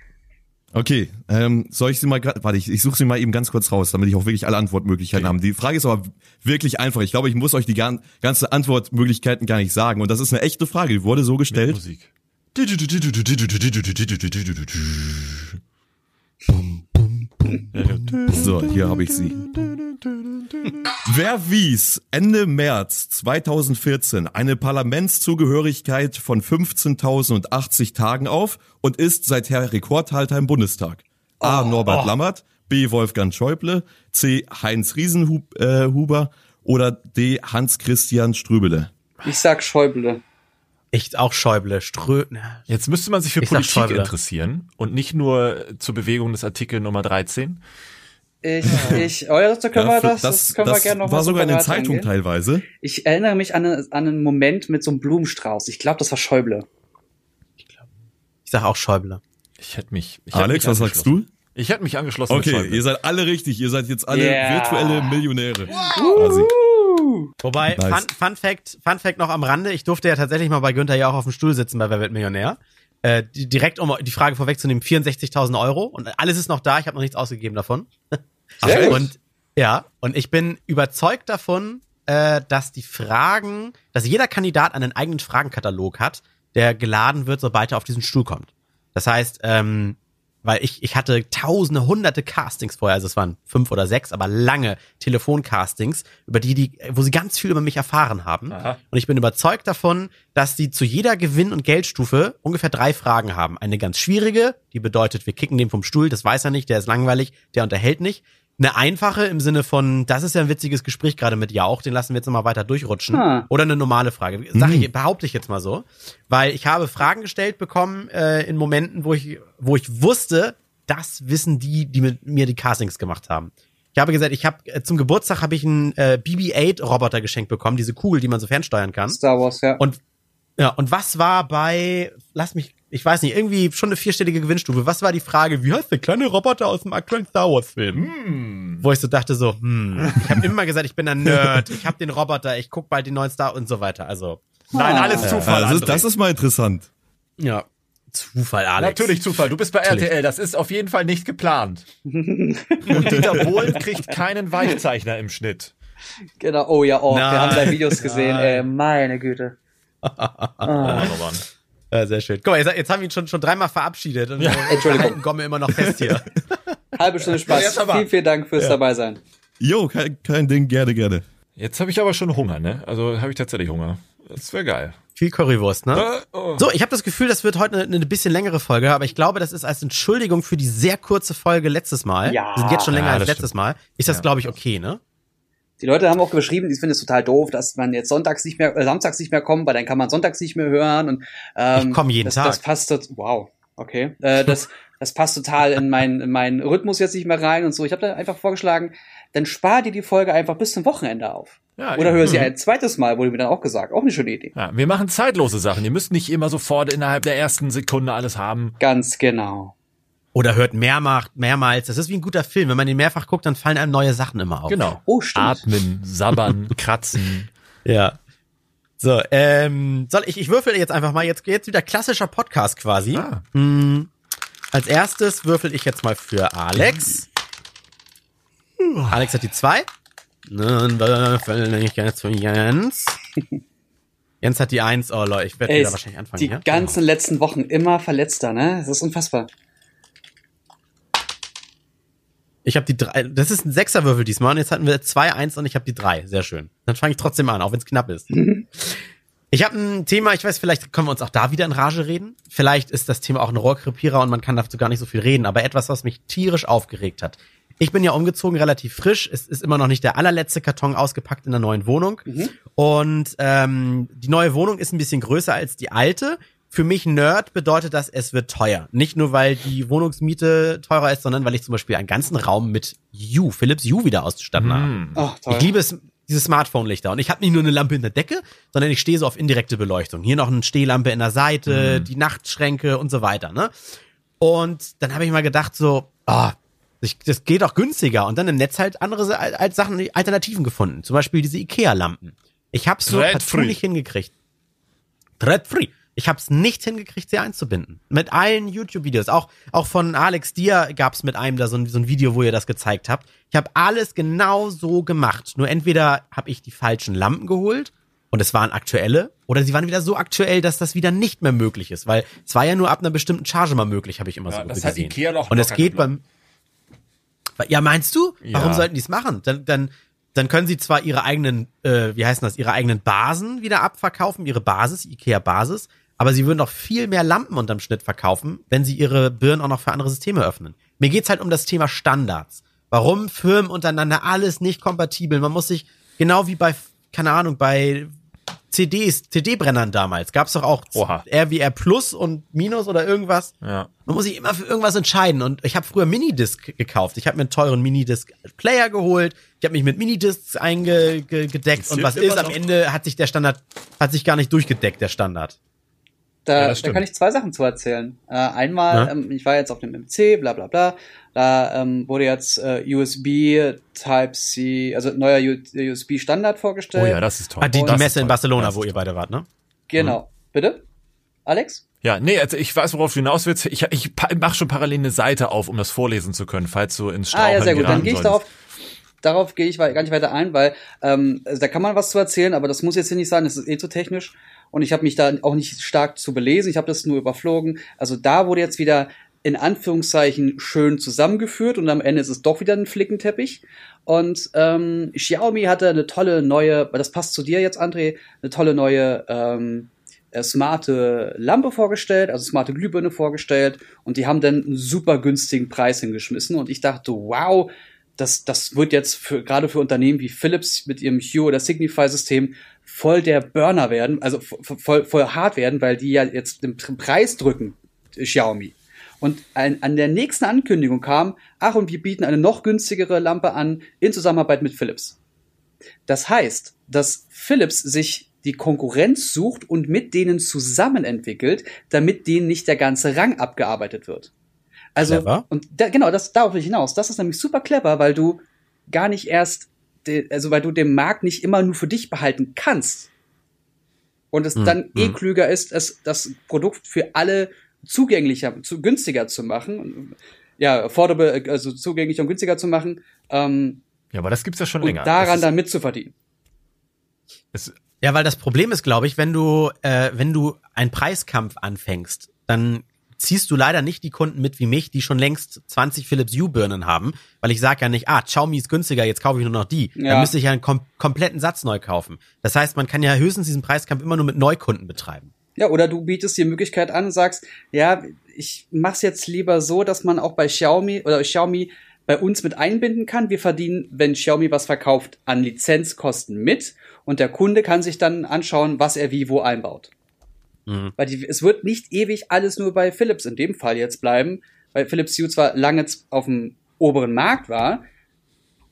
Okay, ähm, soll ich sie mal, gra- warte, ich, ich suche sie mal eben ganz kurz raus, damit ich auch wirklich alle Antwortmöglichkeiten habe. Die Frage ist aber wirklich einfach. Ich glaube, ich muss euch die gan ganze Antwortmöglichkeiten gar nicht sagen. Und das ist eine echte Frage, die wurde so gestellt. Musik. So, hier habe ich sie. Wer wies Ende März 2014 eine Parlamentszugehörigkeit von 15.080 Tagen auf und ist seither Rekordhalter im Bundestag? A. Norbert Lammert, B. Wolfgang Schäuble, C. Heinz Riesenhuber äh, oder D. Hans-Christian Strübele? Ich sag Schäuble. Ich auch Schäuble, Strö. na, Jetzt müsste man sich für Ich Politik interessieren und nicht nur zur Bewegung des Artikel Nummer 13. Ich, ich, oh ja, das können wir, das, das, können wir gerne noch war mal sogar in den Zeitungen angehen. teilweise. Ich erinnere mich an, eine, an einen Moment mit so einem Blumenstrauß. Ich glaube, das war Schäuble. Ich sag auch Schäuble. Ich hätte mich. Ich hätte Alex, mich was sagst angeschlossen. du? Ich hätte mich angeschlossen. Okay, ihr seid alle richtig. Ihr seid jetzt alle Yeah. virtuelle Millionäre. Quasi. Wobei, Nice. Fun, Fun Fact, Fun Fact noch am Rande, ich durfte ja tatsächlich mal bei Günther ja auch auf dem Stuhl sitzen bei Wer wird Millionär. Äh, die, direkt, um die Frage vorwegzunehmen, 64.000 Euro und alles ist noch da, ich habe noch nichts ausgegeben davon. [laughs] Sehr gut. Und ja, und ich bin überzeugt davon, äh, dass die Fragen, dass jeder Kandidat einen eigenen Fragenkatalog hat, der geladen wird, sobald er auf diesen Stuhl kommt. Das heißt, ähm, weil ich, ich hatte tausende, hunderte Castings vorher, also es waren fünf oder sechs, aber lange Telefoncastings, über die, die, wo sie ganz viel über mich erfahren haben. Aha. Und ich bin überzeugt davon, dass sie zu jeder Gewinn- und Geldstufe ungefähr drei Fragen haben. Eine ganz schwierige, die bedeutet, wir kicken den vom Stuhl, das weiß er nicht, der ist langweilig, der unterhält nicht. Eine einfache im Sinne von, das ist ja ein witziges Gespräch gerade mit Jauch, den lassen wir jetzt nochmal weiter durchrutschen. Ah. Oder eine normale Frage. Sag ich, behaupte ich jetzt mal so. Weil ich habe Fragen gestellt bekommen äh, in Momenten, wo ich, wo ich wusste, das wissen die, die mit mir die Castings gemacht haben. Ich habe gesagt, ich habe äh, zum Geburtstag habe ich einen äh, BB-8-Roboter geschenkt bekommen, diese Kugel, die man so fernsteuern kann. Star Wars, ja. Und ja, und was war bei, lass mich, ich weiß nicht, irgendwie schon eine vierstellige Gewinnstufe. Was war die Frage, wie heißt der kleine Roboter aus dem aktuellen Star Wars Film? Wo ich so dachte so, hm, ich habe immer gesagt, ich bin ein Nerd, ich habe den Roboter, ich guck bald die neuen Star und so weiter. Also, Nein, alles Ah. Zufall. Ja, das, ist, das ist mal interessant. ja. Zufall, Alex. Natürlich Zufall. Du bist bei Natürlich. RTL. Das ist auf jeden Fall nicht geplant. Und Dieter Bohlen kriegt keinen Weichzeichner im Schnitt. Genau, oh ja, oh, wir haben da Videos gesehen, Nein. ey, meine Güte. [laughs] Ah. Ja, sehr schön. Guck mal, jetzt, jetzt haben wir ihn schon, schon dreimal verabschiedet. Und ja. Entschuldigung. Kommen wir immer noch fest hier. [laughs] Halbe Stunde Spaß. Aber. Vielen, vielen Dank fürs dabei sein. Jo, kein, kein Ding, gerne, gerne. Jetzt habe ich aber schon Hunger, ne? Also habe ich tatsächlich Hunger. Das wäre geil. Viel Currywurst, ne? Äh, oh. So, ich habe das Gefühl, das wird heute eine, eine bisschen längere Folge, aber ich glaube, das ist als Entschuldigung für die sehr kurze Folge letztes Mal. Ja. Wir sind jetzt schon länger Ja, als letztes Mal. Ist das, Ja. glaube ich, okay, ne? Die Leute haben auch geschrieben, die finden es total doof, dass man jetzt sonntags nicht mehr, äh, samstags nicht mehr kommt, weil dann kann man sonntags nicht mehr hören und ähm, Ich komm jeden das, Tag. Das passt wow, okay, äh, das [laughs] das passt total in meinen in meinen Rhythmus jetzt nicht mehr rein und so. Ich habe da einfach vorgeschlagen, dann spar dir die Folge einfach bis zum Wochenende auf. Ja, Oder eben. hör sie ein zweites Mal, wurde mir dann auch gesagt. Auch eine schöne Idee. Ja, wir machen zeitlose Sachen. Ihr müsst nicht immer sofort innerhalb der ersten Sekunde alles haben. Ganz genau. Oder hört mehrmals, mehrmals. Das ist wie ein guter Film. Wenn man den mehrfach guckt, dann fallen einem neue Sachen immer auf. Genau. Oh, stimmt. Atmen, sabbern, [laughs] kratzen. Ja. So, ähm, soll ich, ich würfel jetzt einfach mal, jetzt, jetzt wieder klassischer Podcast quasi. Ah. Hm, als erstes würfel ich jetzt mal für Alex. Alex hat die zwei. Dann würfel ich jetzt für Jens. Jens hat die eins. Oh Leute, ich werde wieder wahrscheinlich anfangen die hier. ganzen letzten Wochen immer verletzter, ne? Das ist unfassbar. Ich habe die drei. Das ist ein Sechserwürfel diesmal. Und jetzt hatten wir zwei, eins und ich habe die drei. Sehr schön. Dann fange ich trotzdem an, auch wenn es knapp ist. Ich habe ein Thema, ich weiß, vielleicht können wir uns auch da wieder in Rage reden. Vielleicht ist das Thema auch ein Rohrkrepierer und man kann dazu gar nicht so viel reden, aber etwas, was mich tierisch aufgeregt hat. Ich bin ja umgezogen, relativ frisch. Es ist immer noch nicht der allerletzte Karton ausgepackt in der neuen Wohnung. Und ähm, die neue Wohnung ist ein bisschen größer als die alte. Für mich Nerd bedeutet das, es wird teuer. Nicht nur, weil die Wohnungsmiete teurer ist, sondern weil ich zum Beispiel einen ganzen Raum mit U, Philips U wieder auszustatten habe. Oh, toll. Ich liebe es, diese Smartphone-Lichter. Und ich habe nicht nur eine Lampe in der Decke, sondern ich stehe so auf indirekte Beleuchtung. Hier noch eine Stehlampe in der Seite, die Nachtschränke und so weiter. Ne? Und dann habe ich mal gedacht so, ah, ich, das geht auch günstiger. Und dann im Netz halt andere als Sachen, Alternativen gefunden. Zum Beispiel diese Ikea-Lampen. Ich habe so nicht hingekriegt. Thread free. Ich habe es nicht hingekriegt, sie einzubinden. Mit allen YouTube-Videos. Auch, auch von Alex Dier gab es mit einem da so ein, so ein Video, wo ihr das gezeigt habt. Ich habe alles genau so gemacht. Nur entweder habe ich die falschen Lampen geholt und es waren aktuelle, oder sie waren wieder so aktuell, dass das wieder nicht mehr möglich ist. Weil es war ja nur ab einer bestimmten Charge mal möglich, habe ich immer Ja, so das hat gesehen. Ikea doch und es geht beim. Ja, meinst du? Warum Ja. sollten die es machen? Dann, dann, dann können sie zwar ihre eigenen, äh, wie heißen das, ihre eigenen Basen wieder abverkaufen, ihre Basis, Ikea-Basis, aber sie würden doch viel mehr Lampen unterm Schnitt verkaufen, wenn sie ihre Birnen auch noch für andere Systeme öffnen. Mir geht's halt um das Thema Standards. Warum Firmen untereinander alles nicht kompatibel? Man muss sich, genau wie bei, keine Ahnung, bei CDs, CD-Brennern damals, gab's doch auch Oha. RWR Plus und Minus oder irgendwas. Ja. Man muss sich immer für irgendwas entscheiden. Und ich habe früher Minidisc gekauft. Ich habe mir einen teuren Minidisc-Player geholt. Ich habe mich mit Minidiscs eingedeckt. Und was ist? Am Ende hat sich der Standard, hat sich gar nicht durchgedeckt, der Standard. Da, Ja, da kann ich zwei Sachen zu erzählen. Äh, einmal, ähm, ich war jetzt auf dem MC, bla bla bla. Da ähm, wurde jetzt äh, USB Type-C, also neuer USB-Standard vorgestellt. Oh ja, das ist toll. Ah, die, die Messe in. Barcelona, Das wo ihr beide wart, ne? Genau. Bitte? Alex? Ja, nee, also ich weiß, worauf du hinaus willst. Ich, ich pa- mach schon parallel eine Seite auf, um das vorlesen zu können, falls du ins Straucheln Ah ja, sehr gut. Dann gehe ich darauf. Darauf gehe ich gar nicht weiter ein, weil ähm, also da kann man was zu erzählen, aber das muss jetzt hier nicht sein, das ist eh zu technisch. Und ich habe mich da auch nicht stark zu belesen, ich habe das nur überflogen. Also da wurde jetzt wieder in Anführungszeichen schön zusammengeführt und am Ende ist es doch wieder ein Flickenteppich. Und ähm, Xiaomi hatte eine tolle neue, das passt zu dir jetzt, André, eine tolle neue ähm, äh, smarte Lampe vorgestellt, also smarte Glühbirne vorgestellt und die haben dann einen super günstigen Preis hingeschmissen und ich dachte, wow, das, das wird jetzt für, gerade für Unternehmen wie Philips mit ihrem Hue oder Signify-System voll der Burner werden, also vo- voll, voll hart werden, weil die ja jetzt den Preis drücken, äh, Xiaomi. Und an, an der nächsten Ankündigung kam, ach, und wir bieten eine noch günstigere Lampe an in Zusammenarbeit mit Philips. Das heißt, dass Philips sich die Konkurrenz sucht und mit denen zusammen entwickelt, damit denen nicht der ganze Rang abgearbeitet wird. Also, Clever. und da, genau, das darauf will ich hinaus. Das ist nämlich super clever, weil du gar nicht erst, also weil du den Markt nicht immer nur für dich behalten kannst. Und es Hm, dann eh hm. klüger ist, es das Produkt für alle zugänglicher, zu günstiger zu machen, ja, affordable, also zugänglicher und günstiger zu machen, ähm, Ja, aber das gibt's ja schon und länger. daran dann mitzuverdienen. Ja, weil das Problem ist, glaube ich, wenn du, äh, wenn du einen Preiskampf anfängst, dann ziehst du leider nicht die Kunden mit wie mich, die schon längst 20 Philips Hue Birnen haben, weil ich sage ja nicht, ah, Xiaomi ist günstiger, jetzt kaufe ich nur noch die. Ja. Dann müsste ich ja einen kom kompletten Satz neu kaufen. Das heißt, man kann ja höchstens diesen Preiskampf immer nur mit Neukunden betreiben. Ja, oder du bietest die Möglichkeit an und sagst, ja, ich mach's jetzt lieber so, dass man auch bei Xiaomi oder Xiaomi bei uns mit einbinden kann. Wir verdienen, wenn Xiaomi was verkauft, an Lizenzkosten mit und der Kunde kann sich dann anschauen, was er wie wo einbaut. Mhm. Weil die, es wird nicht ewig alles nur bei Philips in dem Fall jetzt bleiben, weil Philips Hue zwar lange auf dem oberen Markt war,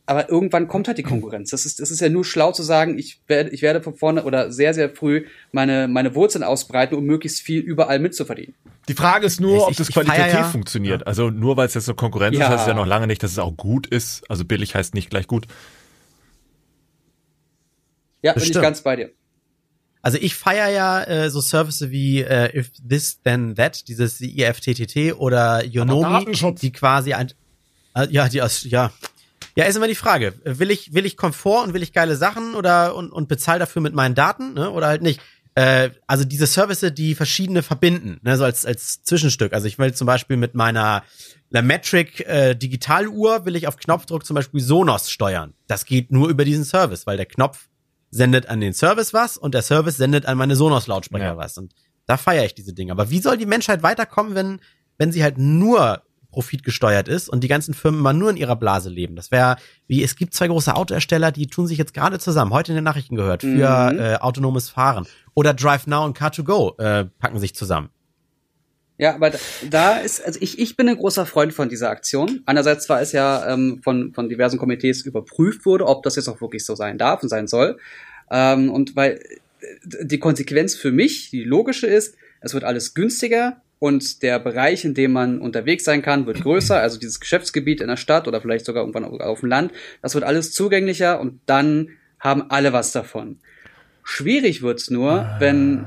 aber irgendwann kommt halt die Konkurrenz. Das ist, das ist ja nur schlau zu sagen, ich werde, ich werde von vorne oder sehr, sehr früh meine, meine Wurzeln ausbreiten, um möglichst viel überall mitzuverdienen. die Frage ist nur, Ich- ob das ich qualitativ ja- funktioniert. Also nur weil es jetzt so Konkurrenz Ja. ist, heißt es ja noch lange nicht, dass es auch gut ist. Also billig heißt nicht gleich gut. Ja, bin ich Bestimmt. ganz bei dir. Also ich feiere ja äh, so Services wie äh, If This Then That, dieses IFTTT oder Yonomi, die quasi ein, äh, ja, die aus, ja, ja, ist immer die Frage, will ich, will ich Komfort und will ich geile Sachen oder und, und bezahl dafür mit meinen Daten, ne, oder halt nicht. Äh, also diese Services, die verschiedene verbinden, ne, so als, als Zwischenstück. Also ich will zum Beispiel mit meiner Lametric äh, Digitaluhr will ich auf Knopfdruck zum Beispiel Sonos steuern. Das geht nur über diesen Service, weil der Knopf sendet an den Service was und der Service sendet an meine Sonos-Lautsprecher Ja. was. Und da feiere ich diese Dinge. Aber wie soll die Menschheit weiterkommen, wenn, wenn sie halt nur profitgesteuert ist und die ganzen Firmen mal nur in ihrer Blase leben? Das wäre, wie es gibt zwei große Autohersteller, die tun sich jetzt gerade zusammen, heute in den Nachrichten gehört, für Mhm. äh, autonomes Fahren. Oder Drive Now und Car2Go äh, packen sich zusammen. Ja, aber da, da ist, also ich, ich bin ein großer Freund von dieser Aktion. Einerseits war es ja ähm, von, von diversen Komitees überprüft wurde, ob das jetzt auch wirklich so sein darf und sein soll. Ähm, und weil äh, die Konsequenz für mich, die logische ist, es wird alles günstiger und der Bereich, in dem man unterwegs sein kann, wird größer. Also dieses Geschäftsgebiet in der Stadt oder vielleicht sogar irgendwann auf dem Land, das wird alles zugänglicher und dann haben alle was davon. Schwierig wird's nur, wenn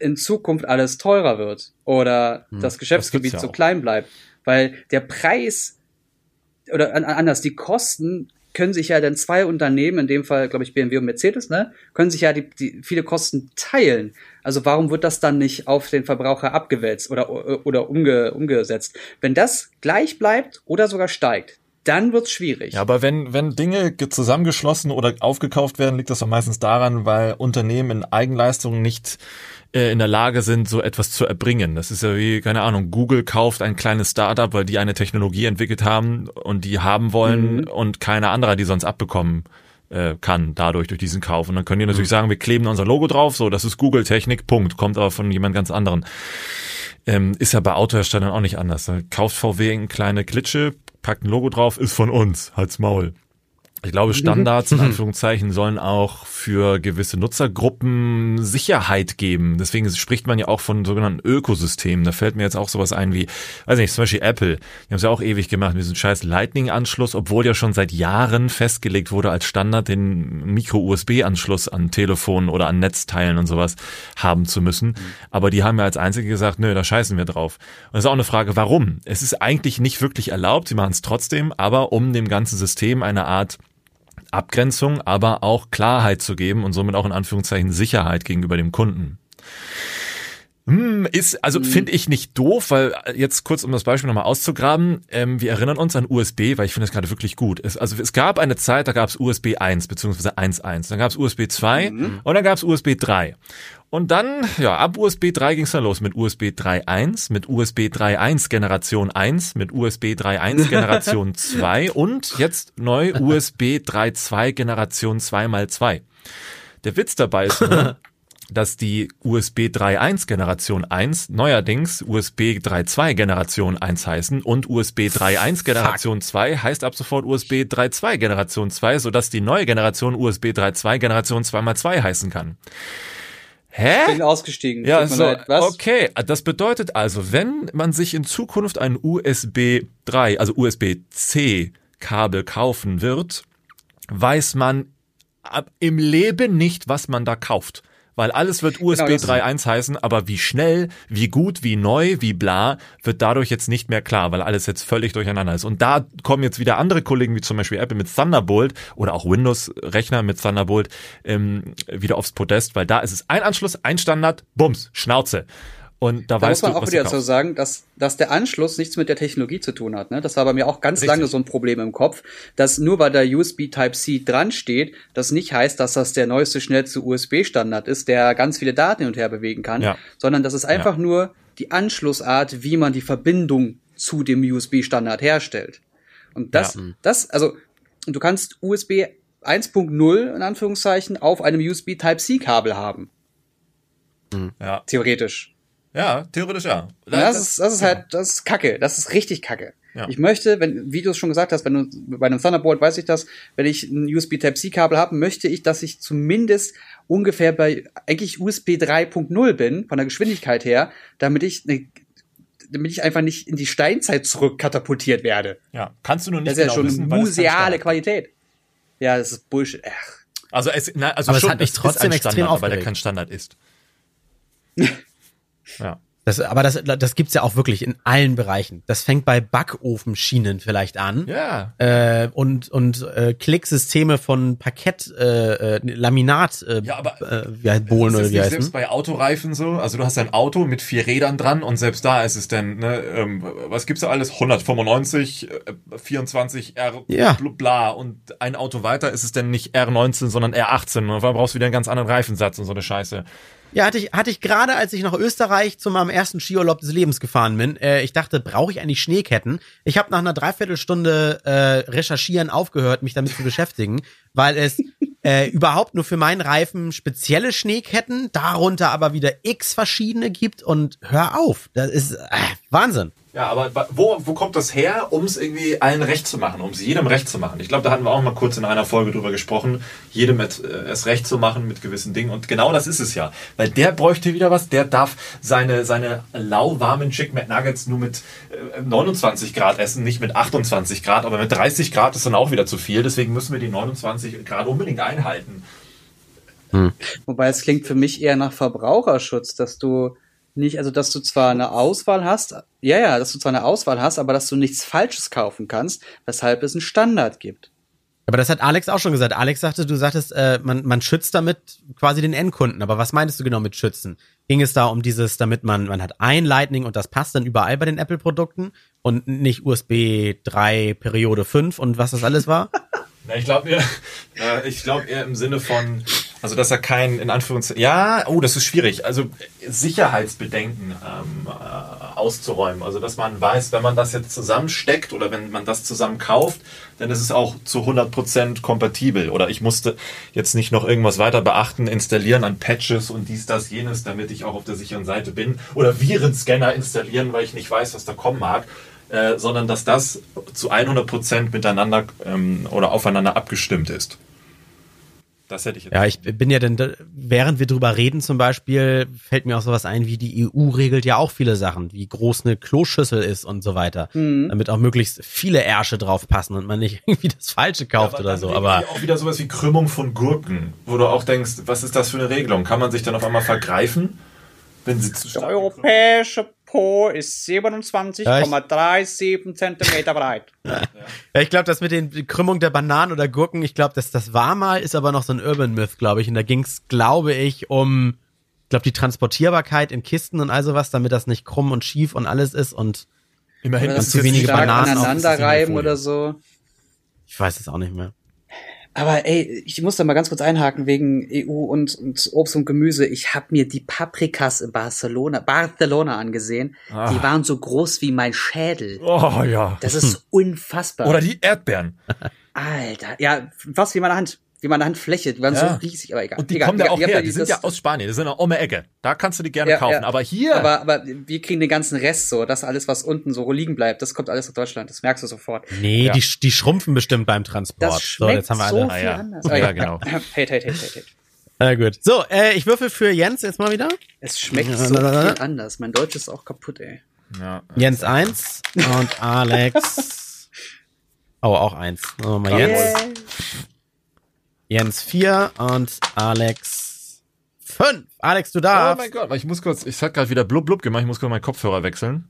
in Zukunft alles teurer wird oder das Geschäftsgebiet ja so klein bleibt, weil der Preis oder an, anders die Kosten können sich ja dann zwei Unternehmen, in dem Fall glaube ich BMW und Mercedes, ne, können sich ja die, die viele Kosten teilen. Also warum wird das dann nicht auf den Verbraucher abgewälzt oder oder umge, umgesetzt? Wenn das gleich bleibt oder sogar steigt, dann wird's schwierig. Ja, aber wenn, wenn Dinge ge- zusammengeschlossen oder aufgekauft werden, liegt das doch meistens daran, weil Unternehmen in Eigenleistungen nicht äh, in der Lage sind, so etwas zu erbringen. Das ist ja wie, keine Ahnung, Google kauft ein kleines Startup, weil die eine Technologie entwickelt haben und die haben wollen Mhm. und keine andere, die sonst abbekommen äh, kann, dadurch, durch diesen Kauf. Und dann können die natürlich sagen, wir kleben unser Logo drauf, so, das ist Google-Technik, Punkt, kommt aber von jemand ganz anderen. Ähm, ist ja bei Autoherstellern auch nicht anders. Da kauft VW eine kleine Klitsche, packt ein Logo drauf, ist von uns, halt's Maul. Ich glaube, Standards in [laughs] Anführungszeichen sollen auch für gewisse Nutzergruppen Sicherheit geben. Deswegen spricht man ja auch von sogenannten Ökosystemen. Da fällt mir jetzt auch sowas ein wie, weiß nicht, zum Beispiel Apple. Die haben es ja auch ewig gemacht mit diesem scheiß Lightning-Anschluss, obwohl ja schon seit Jahren festgelegt wurde als Standard, den Micro-USB-Anschluss an Telefonen oder an Netzteilen und sowas haben zu müssen. Aber die haben ja als einzige gesagt, nö, da scheißen wir drauf. Und das ist auch eine Frage, warum? Es ist eigentlich nicht wirklich erlaubt, sie machen es trotzdem, aber um dem ganzen System eine Art Abgrenzung, aber auch Klarheit zu geben und somit auch in Anführungszeichen Sicherheit gegenüber dem Kunden. Hm, Ist, also finde ich nicht doof, weil äh, jetzt kurz, um das Beispiel nochmal auszugraben, ähm, wir erinnern uns an USB, weil ich finde das gerade wirklich gut. Es, also es gab eine Zeit, da gab es USB 1 beziehungsweise 1.1, dann gab es USB 2 und dann gab es USB 3. Und dann, ja, ab USB 3 ging es dann los mit USB 3.1, mit USB 3.1 Generation 1, mit USB 3.1 Generation [laughs] 2 und jetzt neu USB 3.2 Generation 2x2. Der Witz dabei ist nur, [laughs] dass die USB 3.1 Generation 1 neuerdings USB 3.2 Generation 1 heißen und USB 3.1 Generation 2 heißt ab sofort USB 3.2 Generation 2, sodass die neue Generation USB 3.2 Generation 2x2 heißen kann. Hä? bin ausgestiegen. Ja, so, leid. Was? okay. Das bedeutet also, wenn man sich in Zukunft ein USB 3, also USB-C Kabel kaufen wird, weiß man im Leben nicht, was man da kauft. Weil alles wird USB Genau, das- 3.1 heißen, aber wie schnell, wie gut, wie neu, wie bla, wird dadurch jetzt nicht mehr klar, weil alles jetzt völlig durcheinander ist. Und da kommen jetzt wieder andere Kollegen, wie zum Beispiel Apple mit Thunderbolt oder auch Windows-Rechner mit Thunderbolt, ähm, wieder aufs Podest, weil da ist es ein Anschluss, ein Standard, Bums, Schnauze. Und da, Da weißt muss man du, auch wieder kaufst. sagen, dass, dass der Anschluss nichts mit der Technologie zu tun hat. Ne? Das war bei mir auch ganz Richtig. lange so ein Problem im Kopf, dass nur weil da USB Type-C dran steht, das nicht heißt, dass das der neueste, schnellste USB-Standard ist, der ganz viele Daten hin und her bewegen kann, Ja. sondern das ist einfach nur die Anschlussart, wie man die Verbindung zu dem USB-Standard herstellt. Und das, Ja. das, also, du kannst USB 1.0 in Anführungszeichen auf einem USB Type-C-Kabel haben, Ja. theoretisch. Ja, theoretisch ja. Und das, ist, das ist halt, das ist Kacke. Das ist richtig Kacke. Ja. Ich möchte, wenn, wie du es schon gesagt hast, wenn du bei einem Thunderbolt weiß ich das, wenn ich ein USB Type-C-Kabel habe, möchte ich, dass ich zumindest ungefähr bei eigentlich USB 3.0 bin, von der Geschwindigkeit her, damit ich ne, damit ich einfach nicht in die Steinzeit zurückkatapultiert werde. ja. Kannst du nur nicht Das ist ja genau schon wissen, es kein museale Qualität. Ja, das ist Bullshit. Ach. Also es, na, also Aber es schon, hat mich es trotzdem ein extrem Standard, weil der aufgeregt. kein Standard ist. [laughs] ja. Das, aber das, das gibt's ja auch wirklich in allen Bereichen. Das fängt bei Backofenschienen vielleicht an. Ja. Äh, und und äh, Klicksysteme von Parkett, äh, äh, Laminat, äh, Ja, aber äh, wie heißt Bohlen oder wie heißen. selbst bei Autoreifen so? Also du hast ein Auto mit vier Rädern dran und selbst da ist es dann, ne, ähm, was gibt's da alles? 195, äh, 24 R Ja. bl- bla und ein Auto weiter ist es dann nicht R19, sondern R18 und einmal brauchst du wieder einen ganz anderen Reifensatz und so eine Scheiße. Ja, hatte ich, hatte ich gerade, als ich nach Österreich zu meinem ersten Skiurlaub des Lebens gefahren bin. Äh, ich dachte, brauche ich eigentlich Schneeketten? Ich habe nach einer Dreiviertelstunde äh, Recherchieren aufgehört, mich damit zu beschäftigen, weil es [laughs] äh, überhaupt nur für meinen Reifen spezielle Schneeketten, darunter aber wieder x verschiedene gibt und hör auf, das ist äh, Wahnsinn. Ja, aber wo, wo kommt das her, um es irgendwie allen recht zu machen, um es jedem recht zu machen? Ich glaube, da hatten wir auch mal kurz in einer Folge drüber gesprochen, jedem et, äh, es recht zu machen mit gewissen Dingen. Und genau das ist es ja. Weil der bräuchte wieder was, der darf seine, seine lauwarmen Chick McNuggets nur mit äh, 29 Grad essen, nicht mit 28 Grad, aber mit 30 Grad ist dann auch wieder zu viel. Deswegen müssen wir die 29 Grad unbedingt einhalten. Wobei es klingt für mich eher nach Verbraucherschutz, dass du nicht, also dass du zwar eine Auswahl hast, ja, ja, dass du zwar eine Auswahl hast, aber dass du nichts Falsches kaufen kannst, weshalb es einen Standard gibt. Aber das hat Alex auch schon gesagt. Alex sagte, du sagtest, äh, man, man schützt damit quasi den Endkunden. Aber was meintest du genau mit schützen? Ging es da um dieses, damit man, man hat ein Lightning und das passt dann überall bei den Apple-Produkten und nicht USB 3 Periode 5 und was das alles war? [laughs] Na, ich glaube eher, äh, ich glaube eher im Sinne von, also dass er kein, in Anführungszeichen, ja, oh, das ist schwierig, also Sicherheitsbedenken ähm, äh, auszuräumen. Also dass man weiß, wenn man das jetzt zusammensteckt oder wenn man das zusammen kauft, dann ist es auch zu 100% kompatibel. Oder ich musste jetzt nicht noch irgendwas weiter beachten, installieren an Patches und dies, das, jenes, damit ich auch auf der sicheren Seite bin. Oder Virenscanner installieren, weil ich nicht weiß, was da kommen mag äh, sondern dass das zu 100% miteinander ähm, oder aufeinander abgestimmt ist. Das hätte ich jetzt. Ja, ich bin ja denn, während wir drüber reden zum Beispiel, fällt mir auch sowas ein, wie die EU regelt ja auch viele Sachen, wie groß eine Kloschüssel ist und so weiter, damit auch möglichst viele Ärsche drauf passen und man nicht [laughs] irgendwie das Falsche kauft Aber oder dann so. Aber auch wieder sowas wie Krümmung von Gurken, wo du auch denkst, was ist das für eine Regelung? Kann man sich dann auf einmal vergreifen, wenn sie zu Der stark europäische Po ist 27,37 Zentimeter breit. [laughs] Ja, ich glaube, das mit den Krümmung der Bananen oder Gurken, ich glaube, dass das war mal, ist aber noch so ein Urban Myth, glaube ich. Und da ging's, glaube ich, um, ich glaube, die Transportierbarkeit in Kisten und all sowas, damit das nicht krumm und schief und alles ist. Und Immerhin zu es wenige Bananen aneinander das reiben oder so. ich weiß es auch nicht mehr. Aber ey, ich muss da mal ganz kurz einhaken wegen EU und, und Obst und Gemüse. Ich habe mir die Paprikas in Barcelona, Barcelona angesehen. Ah. Die waren so groß wie mein Schädel. Oh ja. Das ist unfassbar. Oder die Erdbeeren. Alter, ja, fast wie meine Hand, wie meine Handfläche. Die waren Ja. so riesig, aber egal. Und die egal, kommen ja auch her. Die sind ja aus Spanien. Die sind ja um die Ecke. Da kannst du die gerne Ja, kaufen. ja. Aber hier. Aber, aber wir kriegen den ganzen Rest so, das alles, was unten so liegen bleibt, das kommt alles aus Deutschland. Das merkst du sofort. Nee, Ja. die, die schrumpfen bestimmt beim Transport. Das so, schmeckt jetzt haben wir so alle. Ah, viel ja. anders. Ja, Okay. genau. [laughs] Hate, hate, hate, hate, hate. Na gut. So, äh, ich würfel für Jens jetzt mal wieder. Es schmeckt Ja, so viel anders. Mein Deutsch ist auch kaputt, ey. ja. Jens eins und [laughs] Alex. Oh, auch eins. Machen wir mal Jens. Jens vier und Alex Fünf. Alex, du Oh darfst. mein Gott, ich muss kurz, ich hab gerade wieder blub blub gemacht, ich muss kurz meinen Kopfhörer wechseln.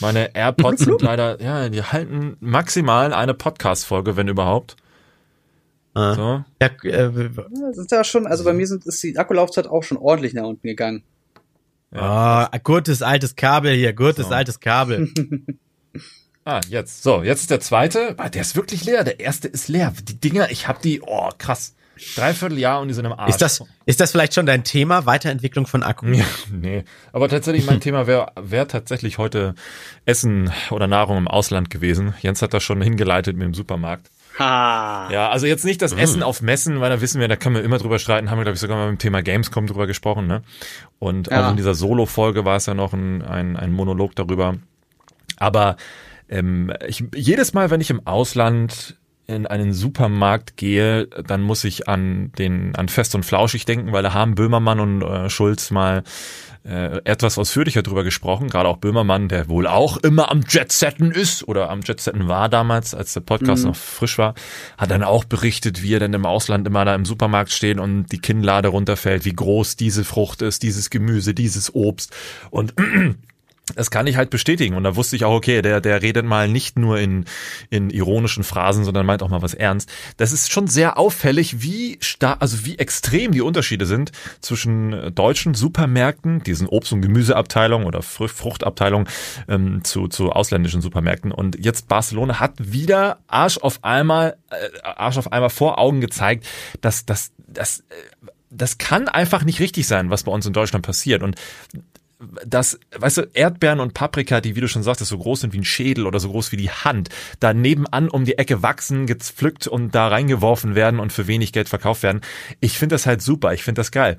Meine AirPods sind leider, ja, die halten maximal eine Podcast-Folge, wenn überhaupt. Ah. So. Ja, äh, Das ist ja schon, also bei mir sind, ist die Akkulaufzeit auch schon ordentlich nach unten gegangen. ah, gutes altes Kabel hier, gutes So. altes Kabel. [laughs] Ah, jetzt. So, jetzt ist der zweite. Der ist wirklich leer. Der erste ist leer. Die Dinger, ich hab die, oh, krass. Dreiviertel Jahr und die sind im Arsch. Ist das, ist das vielleicht schon dein Thema? Weiterentwicklung von Akku? Ja, nee. Aber tatsächlich, mein Thema wäre wär tatsächlich heute Essen oder Nahrung im Ausland gewesen. Jens hat das schon hingeleitet mit dem Supermarkt. Ha. Ja, also jetzt nicht das Essen auf Messen, weil da wissen wir, da können wir immer drüber streiten, haben wir, glaube ich, sogar mal mit dem Thema Gamescom drüber gesprochen, ne? Und Ja. auch in dieser Solo-Folge war es ja noch ein, ein, ein Monolog darüber. Aber ähm, ich, jedes Mal, wenn ich im Ausland in einen Supermarkt gehe, dann muss ich an den an Fest und Flauschig denken, weil da haben Böhmermann und äh, Schulz mal äh, etwas ausführlicher drüber gesprochen. Gerade auch Böhmermann, der wohl auch immer am Jetsetten ist oder am Jetsetten war damals, als der Podcast noch frisch war, hat dann auch berichtet, wie er denn im Ausland immer da im Supermarkt steht und die Kinnlade runterfällt, wie groß diese Frucht ist, dieses Gemüse, dieses Obst und das kann ich halt bestätigen. Und da wusste ich auch, okay, der, der redet mal nicht nur in, in ironischen Phrasen, sondern meint auch mal was ernst. Das ist schon sehr auffällig, wie stark, also wie extrem die Unterschiede sind zwischen äh, deutschen Supermärkten, diesen Obst- und Gemüseabteilung oder Fr Fruchtabteilung, ähm, zu, zu ausländischen Supermärkten. Und jetzt Barcelona hat wieder Arsch auf einmal, äh, Arsch auf einmal vor Augen gezeigt, dass, dass, dass, äh, das kann einfach nicht richtig sein, was bei uns in Deutschland passiert. Und dass, weißt du, Erdbeeren und Paprika, die, wie du schon sagtest, so groß sind wie ein Schädel oder so groß wie die Hand, da nebenan um die Ecke wachsen, gepflückt und da reingeworfen werden und für wenig Geld verkauft werden. Ich finde das halt super, ich finde das geil.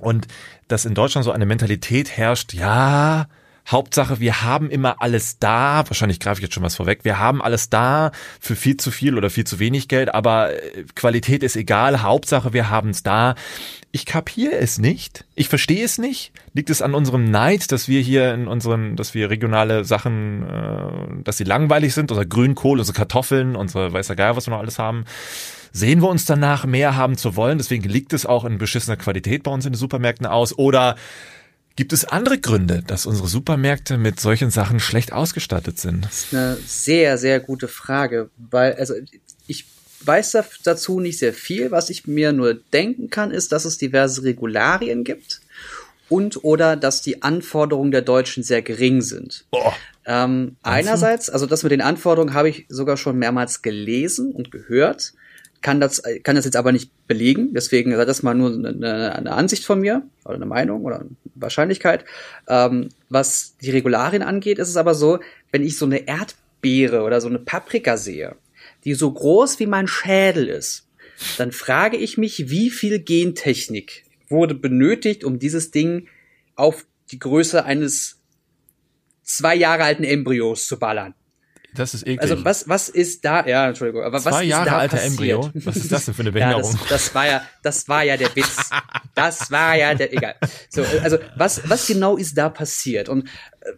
Und dass in Deutschland so eine Mentalität herrscht, ja, Hauptsache, wir haben immer alles da. Wahrscheinlich greife ich jetzt schon was vorweg. Wir haben alles da für viel zu viel oder viel zu wenig Geld, aber äh, Qualität ist egal. Hauptsache, wir haben es da. Ich kapiere es nicht. Ich verstehe es nicht. Liegt es an unserem Neid, dass wir hier in unseren, dass wir regionale Sachen, äh, dass sie langweilig sind, unser Grünkohl, unsere Kartoffeln, unsere weißer Geier, was wir noch alles haben. Sehen wir uns danach, mehr haben zu wollen? Deswegen liegt es auch in beschissener Qualität bei uns in den Supermärkten aus. Oder Gibt es andere Gründe, dass unsere Supermärkte mit solchen Sachen schlecht ausgestattet sind? Eine sehr, sehr gute Frage, weil, also ich weiß da- dazu nicht sehr viel. Was ich mir nur denken kann, ist, dass es diverse Regularien gibt und oder dass die Anforderungen der Deutschen sehr gering sind. Oh, Ähm, einerseits, also das mit den Anforderungen habe ich sogar schon mehrmals gelesen und gehört, kann das, kann das jetzt aber nicht belegen. Deswegen sei das mal nur eine, eine Ansicht von mir oder eine Meinung oder eine Wahrscheinlichkeit. Ähm, was die Regularien angeht, ist es aber so, wenn ich so eine Erdbeere oder so eine Paprika sehe, die so groß wie mein Schädel ist, dann frage ich mich, wie viel Gentechnik wurde benötigt, um dieses Ding auf die Größe eines zwei Jahre alten Embryos zu ballern. Das ist eklig. Also was, was ist da, ja, Entschuldigung, aber was Zwei ist Jahre da alter passiert? Embryo? Was ist das denn für eine [laughs] Ja, Behinderung? das, das war ja, das war ja der Witz. Das war ja der, egal. So, also was, was genau ist da passiert? Und äh,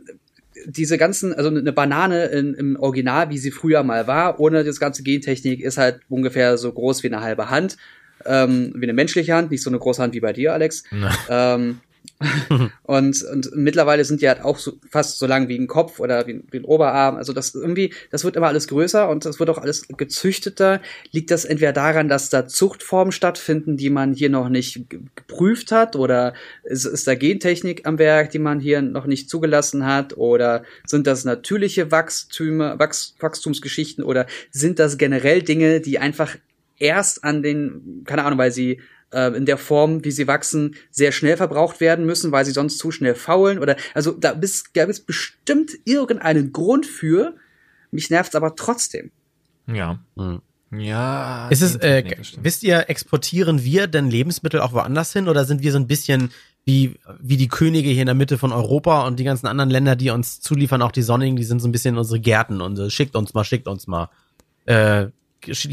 diese ganzen, also eine Banane in, im Original, wie sie früher mal war, ohne das ganze Gentechnik, ist halt ungefähr so groß wie eine halbe Hand, ähm, wie eine menschliche Hand, nicht so eine große Hand wie bei dir, Alex. ähm, [laughs] und, und mittlerweile sind die halt auch so, fast so lang wie ein Kopf oder wie, wie ein Oberarm. Also das irgendwie, das wird immer alles größer und das wird auch alles gezüchteter. Liegt das entweder daran, dass da Zuchtformen stattfinden, die man hier noch nicht ge- geprüft hat, oder ist, ist da Gentechnik am Werk, die man hier noch nicht zugelassen hat, oder sind das natürliche Wachstüme, Wachs, Wachstumsgeschichten, oder sind das generell Dinge, die einfach erst an den, keine Ahnung, weil sie äh, in der Form, wie sie wachsen, sehr schnell verbraucht werden müssen, weil sie sonst zu schnell faulen oder also da bist, da ist bestimmt irgendeinen Grund für. Mich nervt's aber trotzdem. ja. Hm. Ja. Ist es, äh, wisst ihr, exportieren wir denn Lebensmittel auch woanders hin oder sind wir so ein bisschen wie, wie die Könige hier in der Mitte von Europa und die ganzen anderen Länder, die uns zuliefern, auch die Sonnigen, die sind so ein bisschen unsere Gärten und schickt uns mal, schickt uns mal. Äh,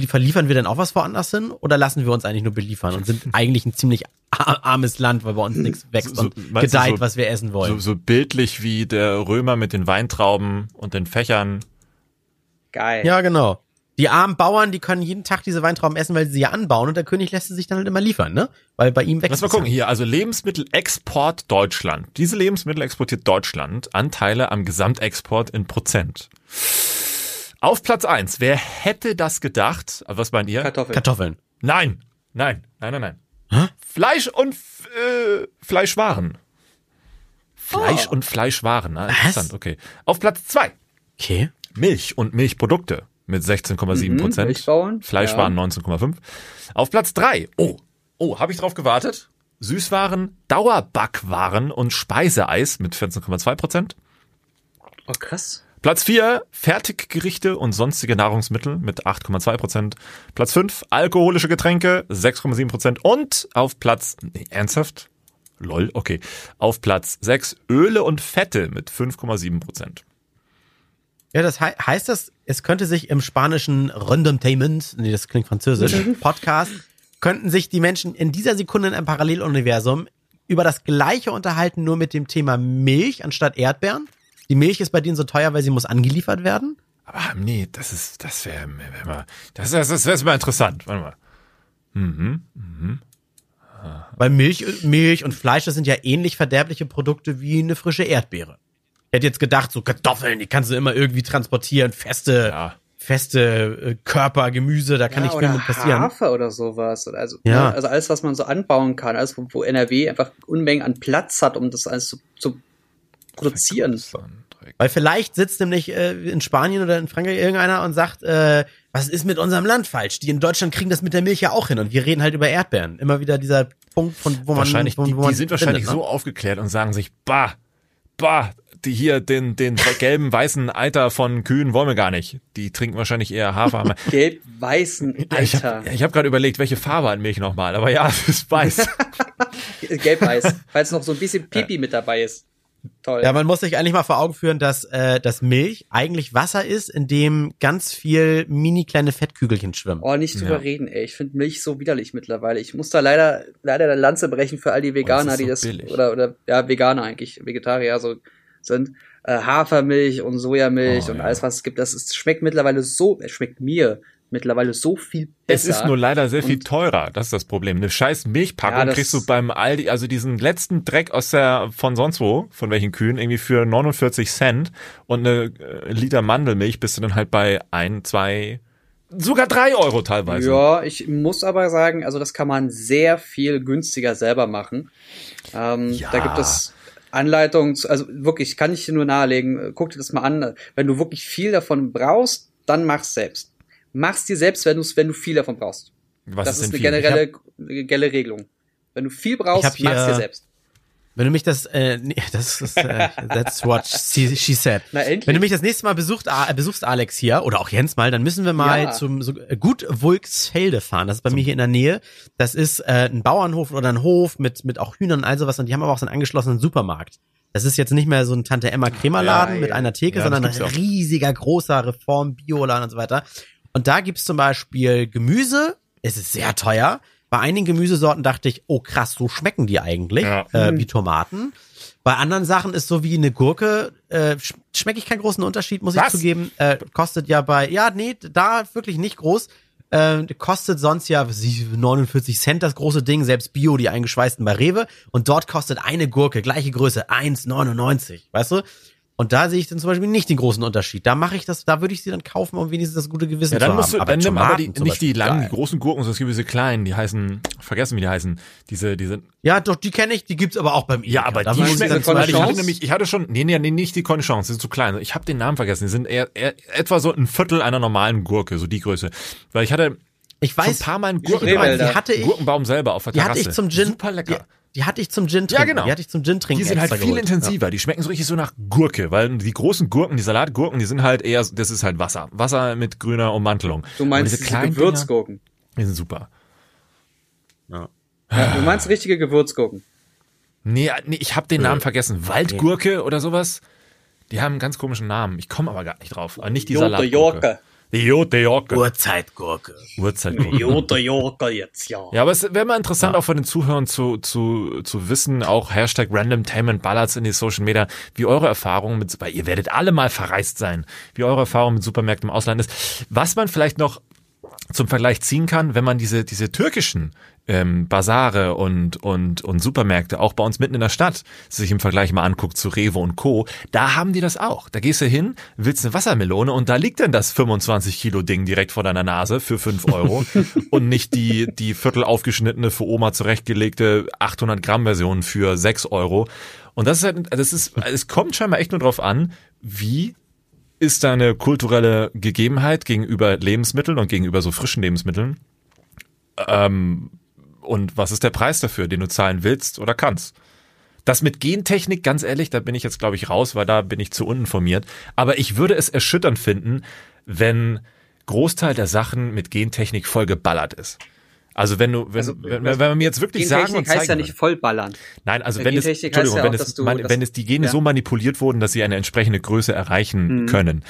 verliefern wir denn auch was woanders hin oder lassen wir uns eigentlich nur beliefern und sind eigentlich ein ziemlich ar- armes Land, weil bei uns nichts wächst So- so- und gedeiht, so- was wir essen wollen? so, so bildlich wie der Römer mit den Weintrauben und den Fächern. Geil. ja, genau. Die armen Bauern, die können jeden Tag diese Weintrauben essen, weil sie sie ja anbauen und der König lässt sie sich dann halt immer liefern, ne? Weil bei ihm wächst Lass mal gucken hier, also Lebensmittelexport Deutschland. Diese Lebensmittel exportiert Deutschland Anteile am Gesamtexport in Prozent. Auf Platz eins. wer hätte das gedacht? Was meint ihr? Kartoffeln. Kartoffeln. Nein, nein, nein, nein, nein. Fleisch und äh, Fleischwaren. Fleisch Oh. und Fleischwaren. Ah, Was? interessant, okay. Auf Platz zwei Okay. Milch und Milchprodukte mit 16,7 Mhm, Prozent. Milchbauern, Fleischwaren 19,5. Auf Platz drei. Oh, oh, habe ich drauf gewartet? Süßwaren, Dauerbackwaren und Speiseeis mit 14,2 Prozent. Oh, krass. Platz 4, Fertiggerichte und sonstige Nahrungsmittel mit 8,2 Prozent. Platz 5, alkoholische Getränke, 6,7 Prozent. Und auf Platz, nee, ernsthaft? Lol, okay. Auf Platz 6, Öle und Fette mit 5,7 Prozent. Ja, das hei heißt das, es könnte sich im spanischen Random-Tainment, nee, das klingt französisch, Podcast, könnten sich die Menschen in dieser Sekunde in einem Paralleluniversum über das Gleiche unterhalten, nur mit dem Thema Milch anstatt Erdbeeren. Die Milch ist bei denen so teuer, weil sie muss angeliefert werden. Aber nee, das ist, das wäre, wär mal, das, das, das wäre mal interessant. Warte mal. Weil Milch, Milch und Fleisch, das sind ja ähnlich verderbliche Produkte wie eine frische Erdbeere. Ich hätte jetzt gedacht, so Kartoffeln, die kannst du immer irgendwie transportieren, feste, Ja. feste äh, Körper, Gemüse, da kann ja, nicht viel oder mit passieren. Hafer oder sowas. Also, Ja. ne, also alles, was man so anbauen kann, alles, wo, wo NRW einfach Unmengen an Platz hat, um das alles zu, zu produzieren. Weil vielleicht sitzt nämlich äh, in Spanien oder in Frankreich irgendeiner und sagt, äh, was ist mit unserem Land falsch? Die in Deutschland kriegen das mit der Milch ja auch hin und wir reden halt über Erdbeeren. Immer wieder dieser Punkt, von wo man Wahrscheinlich, wo, die, wo man die sind wahrscheinlich findet, ne? so aufgeklärt und sagen sich, bah, bah, die hier, den, den gelben, weißen Eiter von Kühen wollen wir gar nicht. Die trinken wahrscheinlich eher Hafer. [laughs] Gelb-weißen ich Alter. habe ich hab gerade überlegt, welche Farbe an Milch nochmal, aber ja, [laughs] es ist weiß. [laughs] Gelb-weiß. Falls noch so ein bisschen Pipi mit dabei ist. Toll. Ja, man muss sich eigentlich mal vor Augen führen, dass äh, das Milch eigentlich Wasser ist, in dem ganz viel mini kleine Fettkügelchen schwimmen. Oh, nicht drüber Ja. reden, ey. Ich finde Milch so widerlich mittlerweile. Ich muss da leider, leider eine Lanze brechen für all die Veganer, ist so die das, billig. oder, oder, ja, Veganer eigentlich, Vegetarier so sind. Äh, Hafermilch und Sojamilch Oh, und ja. alles, was es gibt. Das ist, schmeckt mittlerweile so, es schmeckt mir mittlerweile so viel Es besser. ist nur leider sehr viel teurer, das ist das Problem. Eine scheiß Milchpackung Ja, kriegst du beim Aldi, also diesen letzten Dreck aus der, von sonst wo, von welchen Kühen, irgendwie für 49 Cent und eine äh, Liter Mandelmilch bist du dann halt bei ein, zwei, sogar drei Euro teilweise. Ja, ich muss aber sagen, also das kann man sehr viel günstiger selber machen. Ähm, Ja. Da gibt es Anleitungen, also wirklich, kann ich dir nur nahelegen, äh, guck dir das mal an. Wenn du wirklich viel davon brauchst, dann mach's selbst. Mach's dir selbst, wenn, wenn du viel davon brauchst. Was das ist denn eine viel? generelle, generelle Regelung. Wenn du viel brauchst, mach's dir selbst. Wenn du mich das, äh, nee, [laughs] das ist, äh, that's what she, she said. Na, endlich. Wenn du mich das nächste Mal besucht, äh, besuchst, Alex hier, oder auch Jens mal, dann müssen wir mal Ja. zum so, äh, Gut Wulksfelde fahren. Das ist bei mir hier in der Nähe. Das ist äh, ein Bauernhof oder ein Hof mit, mit auch Hühnern und all sowas und die haben aber auch so einen angeschlossenen Supermarkt. Das ist jetzt nicht mehr so ein Tante Emma Krämerladen Geil. mit einer Theke, Ja, sondern ein riesiger, großer Reform, Bioladen und so weiter. Und da gibt's zum Beispiel Gemüse. Es ist sehr teuer. Bei einigen Gemüsesorten dachte ich, oh krass, so schmecken die eigentlich, Ja. äh, wie Tomaten. Bei anderen Sachen ist so wie eine Gurke, äh, sch schmecke ich keinen großen Unterschied, muss ich Was? zugeben. Äh, kostet ja bei, ja, nee, da wirklich nicht groß. Äh, kostet sonst ja was weiß ich, 49 Cent das große Ding, selbst Bio, die eingeschweißten bei Rewe. Und dort kostet eine Gurke, gleiche Größe, 1,99, weißt du? Und da sehe ich dann zum Beispiel nicht den großen Unterschied. Da mache ich das, da würde ich sie dann kaufen, um wenigstens das gute Gewissen Ja, dann zu musst du, haben. dann nimm aber die, nicht die langen, die großen Gurken, sondern es gibt diese kleinen, die heißen, vergessen wie die heißen, diese, diese, Ja, doch, die kenne ich, die gibt's aber auch beim ja, aber Da die schmecken, weil ich hatte nämlich, ich hatte schon, nee, nee, nee, nicht die Cornichons, die sind zu klein. Ich habe den Namen vergessen, die sind eher, eher etwa so ein Viertel einer normalen Gurke, so die Größe. Weil ich hatte ich schon weiß, ein paar Mal einen Gurkenbaum, die hatte ich, Gurkenbaum selber auf der die Terrasse. hatte ich zum Gin. Super lecker. Die, die hatte ich zum Gin Ja, trinken. genau. Die hatte ich zum Gin trinken. Die sind halt viel geholt. intensiver. Die schmecken so richtig so nach Gurke, weil die großen Gurken, die Salatgurken, die sind halt eher, das ist halt Wasser. Wasser mit grüner Ummantelung. Du meinst diese kleinen Gewürzgurken. Dinger, die sind super. Ja. Ja, du meinst richtige Gewürzgurken. Nee, nee ich habe den Namen vergessen. Waldgurke oder sowas. Die haben einen ganz komischen Namen. Ich komme aber gar nicht drauf. Aber nicht die Salatgurke. Jorke. Die Jote Jorke. Urzeitgurke. Uhrzeitgurke. Jota Jorka jetzt, ja. Ja, aber es wäre mal interessant, auch von den Zuhörern zu, zu, zu wissen, auch Hashtag Randomtainment Ballards in die Social Media, wie eure Erfahrungen mit, weil ihr werdet alle mal verreist sein, wie eure Erfahrung mit Supermärkten im Ausland ist. Was man vielleicht noch zum Vergleich ziehen kann, wenn man diese, diese türkischen ähm, Basare und, und, und Supermärkte auch bei uns mitten in der Stadt sich im Vergleich mal anguckt zu Rewe und Co., da haben die das auch. Da gehst du hin, willst eine Wassermelone und da liegt dann das 25 Kilo Ding direkt vor deiner Nase für 5 Euro [laughs] und nicht die, die viertel aufgeschnittene, für Oma zurechtgelegte 800 Gramm Version für 6 Euro. Und das ist halt, das ist, es kommt scheinbar echt nur drauf an, wie ist da eine kulturelle Gegebenheit gegenüber Lebensmitteln und gegenüber so frischen Lebensmitteln? Ähm, und was ist der Preis dafür, den du zahlen willst oder kannst? Das mit Gentechnik, ganz ehrlich, da bin ich jetzt, glaube ich, raus, weil da bin ich zu uninformiert. Aber ich würde es erschütternd finden, wenn Großteil der Sachen mit Gentechnik voll geballert ist. Also wenn du, wenn, Also, wenn, wenn man mir jetzt wirklich sagen und Gentechnik heißt ja nicht vollballern. Nein, also Äh, wenn es, Gentechnik Entschuldigung, ja wenn, auch, es, du- man, wenn es die Gene ja. so manipuliert wurden, dass sie eine entsprechende Größe erreichen Mhm. können.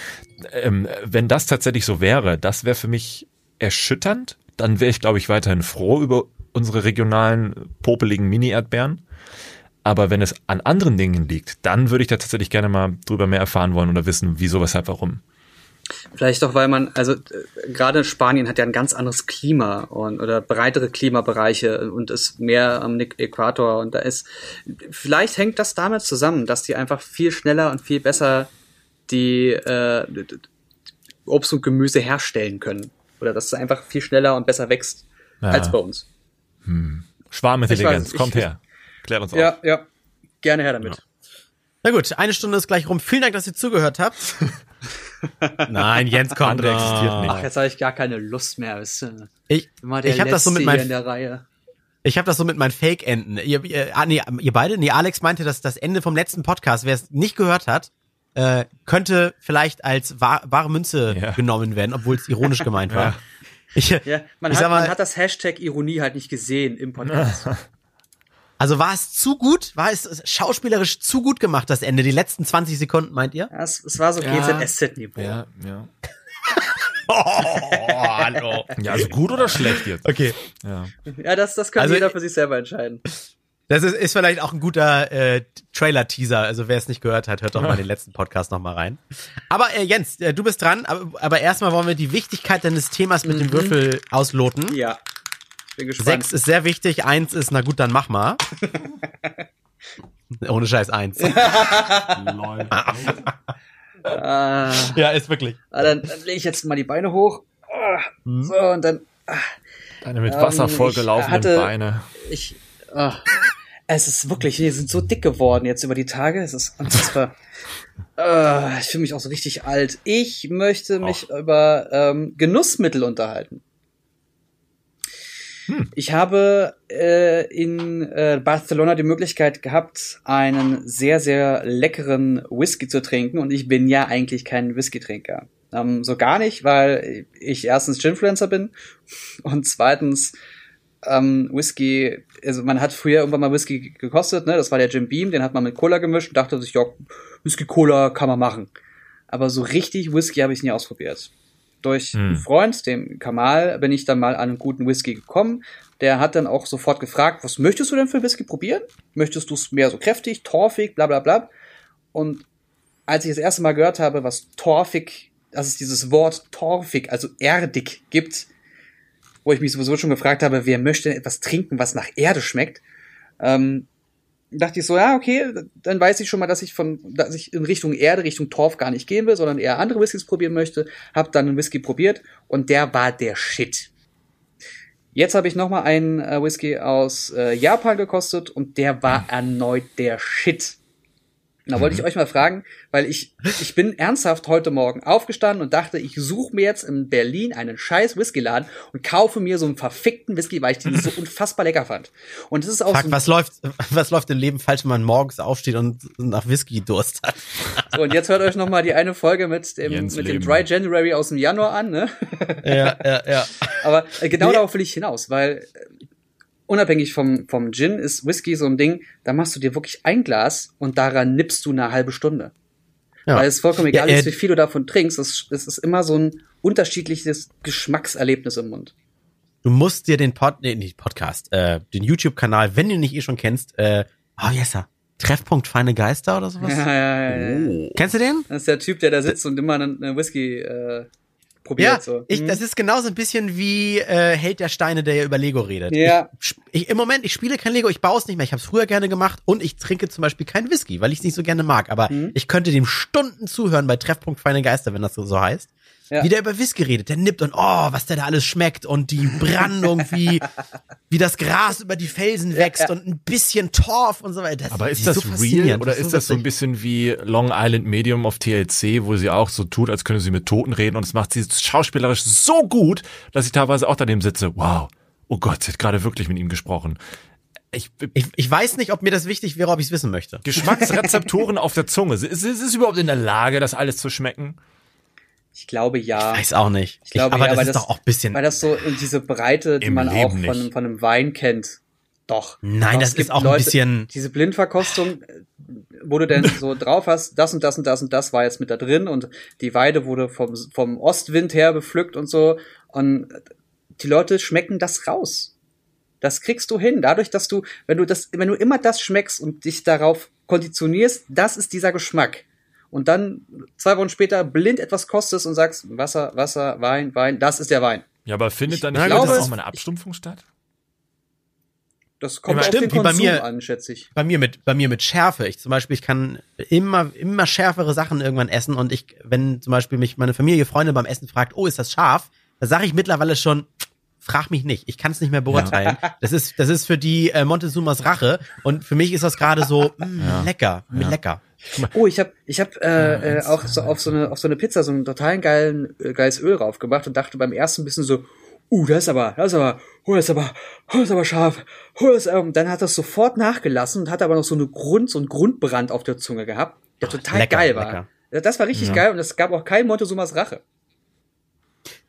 Ähm, wenn das tatsächlich so wäre, das wäre für mich erschütternd. Dann wäre ich, glaube ich, weiterhin froh über unsere regionalen popeligen Mini-Erdbeeren. Aber wenn es an anderen Dingen liegt, dann würde ich da tatsächlich gerne mal drüber mehr erfahren wollen oder wissen, wieso, weshalb, warum. Vielleicht auch, weil man, also äh, gerade Spanien hat ja ein ganz anderes Klima und oder breitere Klimabereiche und ist mehr am Äquator und da ist vielleicht hängt das damit zusammen, dass die einfach viel schneller und viel besser die äh, Obst und Gemüse herstellen können oder dass es einfach viel schneller und besser wächst Ja. als bei uns. Schwarmintelligenz, Ich weiß, kommt ich- her. Klärt uns auf. Ja, ja, gerne her damit. Na gut, eine Stunde ist gleich rum. Vielen Dank, dass ihr zugehört habt. [laughs] Nein, Jens kommt. Andere existiert nicht. Ach, jetzt habe ich gar keine Lust mehr. Ist, Ich, immer der ich habe das so mit Reihe. ich habe das so mit meinen Fake-Enden. Ihr, ihr, ah, nee, ihr beide? Nee, Alex meinte, dass das Ende vom letzten Podcast, wer es nicht gehört hat, äh, könnte vielleicht als wahr, wahre Münze Ja. genommen werden, obwohl es ironisch gemeint war. Ich, Ja, man, ich hat, mal, man hat das Hashtag Ironie halt nicht gesehen im Podcast. [laughs] also war es zu gut? War es schauspielerisch zu gut gemacht, das Ende? Die letzten 20 Sekunden, meint ihr? Ja, es, es war so Ja. GZSZ-Niveau. Ja, ja. [laughs] Oh, hallo. Ja, also gut oder schlecht jetzt? Okay. Ja. Ja, das, das kann Also- jeder für sich selber entscheiden. Das ist, ist vielleicht auch ein guter äh, Trailer-Teaser. Also wer es nicht gehört hat, hört doch mal den letzten Podcast noch mal rein. Aber äh, Jens, äh, du bist dran. Aber, aber erstmal wollen wir die Wichtigkeit deines Themas mit dem Würfel ausloten. Ja. Bin gespannt. Sechs ist sehr wichtig. Eins ist, na gut, dann mach mal. [laughs] Ohne Scheiß eins. Ah, [laughs] ja, ist wirklich. ah, dann, dann lege ich jetzt mal die Beine hoch. Ah, Mhm. So, und dann, Deine mit Ähm, Wasser ich vollgelaufenen hatte- Beine. ich, ah, es ist wirklich, wir sind so dick geworden jetzt über die Tage. Es ist unfassbar. [laughs] Ah, ich fühle mich auch so richtig alt. Ich möchte mich über ähm, Genussmittel unterhalten. Ich habe äh, in äh, Barcelona die Möglichkeit gehabt, einen sehr, sehr leckeren Whisky zu trinken und ich bin ja eigentlich kein Whisky-Trinker. Ähm, so gar nicht, weil ich erstens Ginfluencer bin und zweitens ähm, Whisky, also man hat früher irgendwann mal Whisky gekostet, ne? Das war der Jim Beam, den hat man mit Cola gemischt und dachte sich, ja, Whisky Cola kann man machen. Aber so richtig Whisky habe ich nie ausprobiert. Durch Hm. einen Freund, dem Kamal, bin ich dann mal an einen guten Whisky gekommen. Der hat dann auch sofort gefragt, was möchtest du denn für Whisky probieren? Möchtest du es mehr so kräftig, torfig, bla bla bla? Und als ich das erste Mal gehört habe, was torfig, dass es dieses Wort torfig, also erdig gibt, wo ich mich sowieso schon gefragt habe, wer möchte denn etwas trinken, was nach Erde schmeckt, ähm, dachte ich so, ja, okay, dann weiß ich schon mal, dass ich von, dass ich in Richtung Erde, Richtung Torf gar nicht gehen will, sondern eher andere Whiskys probieren möchte. Hab dann einen Whisky probiert und der war der Shit. Jetzt habe ich noch mal einen äh, Whisky aus äh, Japan gekostet und der war erneut der Shit. Und da wollte ich euch mal fragen, weil ich, ich bin ernsthaft heute Morgen aufgestanden und dachte, ich suche mir jetzt in Berlin einen scheiß Whiskyladen und kaufe mir so einen verfickten Whisky, weil ich den so [laughs] unfassbar lecker fand. Und das ist auch Fuck, so, was läuft, was läuft im Leben falsch, wenn man morgens aufsteht und nach Whisky Durst hat? [laughs] so, und jetzt hört euch noch mal die eine Folge mit dem, Jens mit dem. Dry January aus dem Januar an, ne? Ja, ja, ja. [laughs] Aber äh, genau Nee. darauf will ich hinaus, weil äh, unabhängig vom, vom Gin ist Whisky so ein Ding, da machst du dir wirklich ein Glas und daran nippst du eine halbe Stunde. Ja. Weil es vollkommen egal Ja, äh, ist, wie viel du davon trinkst. Es, es ist immer so ein unterschiedliches Geschmackserlebnis im Mund. Du musst dir den Pod, nee, nicht Podcast, äh, den YouTube-Kanal, wenn du ihn nicht eh schon kennst, äh, oh, heißt er? Treffpunkt Feine Geister oder sowas? [laughs] Ja, ja, ja, ja. Oh. Kennst du den? Das ist der Typ, der da sitzt und immer einen, einen Whisky äh, probiert. Ja, so. ich, Mhm. das ist genauso ein bisschen wie äh, Held der Steine, der ja über Lego redet. Ja. Ich, ich, Im Moment, ich spiele kein Lego, ich baue es nicht mehr. Ich habe es früher gerne gemacht und ich trinke zum Beispiel keinen Whisky, weil ich es nicht so gerne mag. Aber Mhm. ich könnte dem Stunden zuhören bei Treffpunkt Feine Geister, wenn das so heißt. Ja. Wie der über Whisky redet, der nippt und oh, was der da alles schmeckt und die Brandung, wie, [laughs] wie das Gras über die Felsen wächst ja. und ein bisschen Torf und so weiter. Das Aber ist so das real faszinierend, oder das ist das so ein bisschen wie Long Island Medium auf TLC, wo sie auch so tut, als könne sie mit Toten reden und es macht sie schauspielerisch so gut, dass ich teilweise auch daneben sitze. Wow, oh Gott, sie hat gerade wirklich mit ihm gesprochen. Ich, Ich, ich weiß nicht, ob mir das wichtig wäre, ob ich es wissen möchte. Geschmacksrezeptoren auf der Zunge. Ist, ist es überhaupt in der Lage, das alles zu schmecken? Ich glaube ja. Ich weiß auch nicht. Ich glaube, aber ja, das weil ist das- doch auch ein bisschen. Weil das so in diese Breite, die man auch Leben von, nicht. von einem Wein kennt. Doch. Nein, Doch, das ist auch ein Leute- bisschen- Diese Blindverkostung, wo du denn so [laughs] drauf hast, das und das und das und das war jetzt mit da drin und die Weide wurde vom, vom Ostwind her bepflückt und so. Und die Leute schmecken das raus. Das kriegst du hin. Dadurch, dass du, wenn du das, wenn du immer das schmeckst und dich darauf konditionierst, das ist dieser Geschmack. Und dann zwei Wochen später blind etwas kostest und sagst, Wasser, Wasser, Wein, Wein, das ist der Wein. Ja, aber findet dann Ich glaube, auch mal eine Abstumpfung statt? Das kommt Ja, auf stimmt, den Konsum mir- an, schätze ich. bei mir mit bei mir mit Schärfe. Ich zum Beispiel, ich kann immer immer schärfere Sachen irgendwann essen und ich, wenn zum Beispiel mich meine Familie, Freunde beim Essen fragt, oh, ist das scharf? Da sage ich mittlerweile schon, frag mich nicht. Ich kann es nicht mehr beurteilen. Das ist das ist für die äh, Montezumas Rache und für mich ist das gerade so mh, lecker, lecker. Oh, ich habe ich hab, äh, äh, auch so auf so eine auf so eine Pizza so einen totalen geilen äh, geiles Öl drauf gemacht und dachte beim ersten bisschen so, uh, das ist aber, das ist aber, oh, das ist aber, oh, das ist aber scharf. Oh, das, ähm, dann hat das sofort nachgelassen und hat aber noch so eine Grund so einen Grundbrand auf der Zunge gehabt, der total lecker, geil war. lecker. Ja, Das war richtig geil und es gab auch kein Montezumas Rache.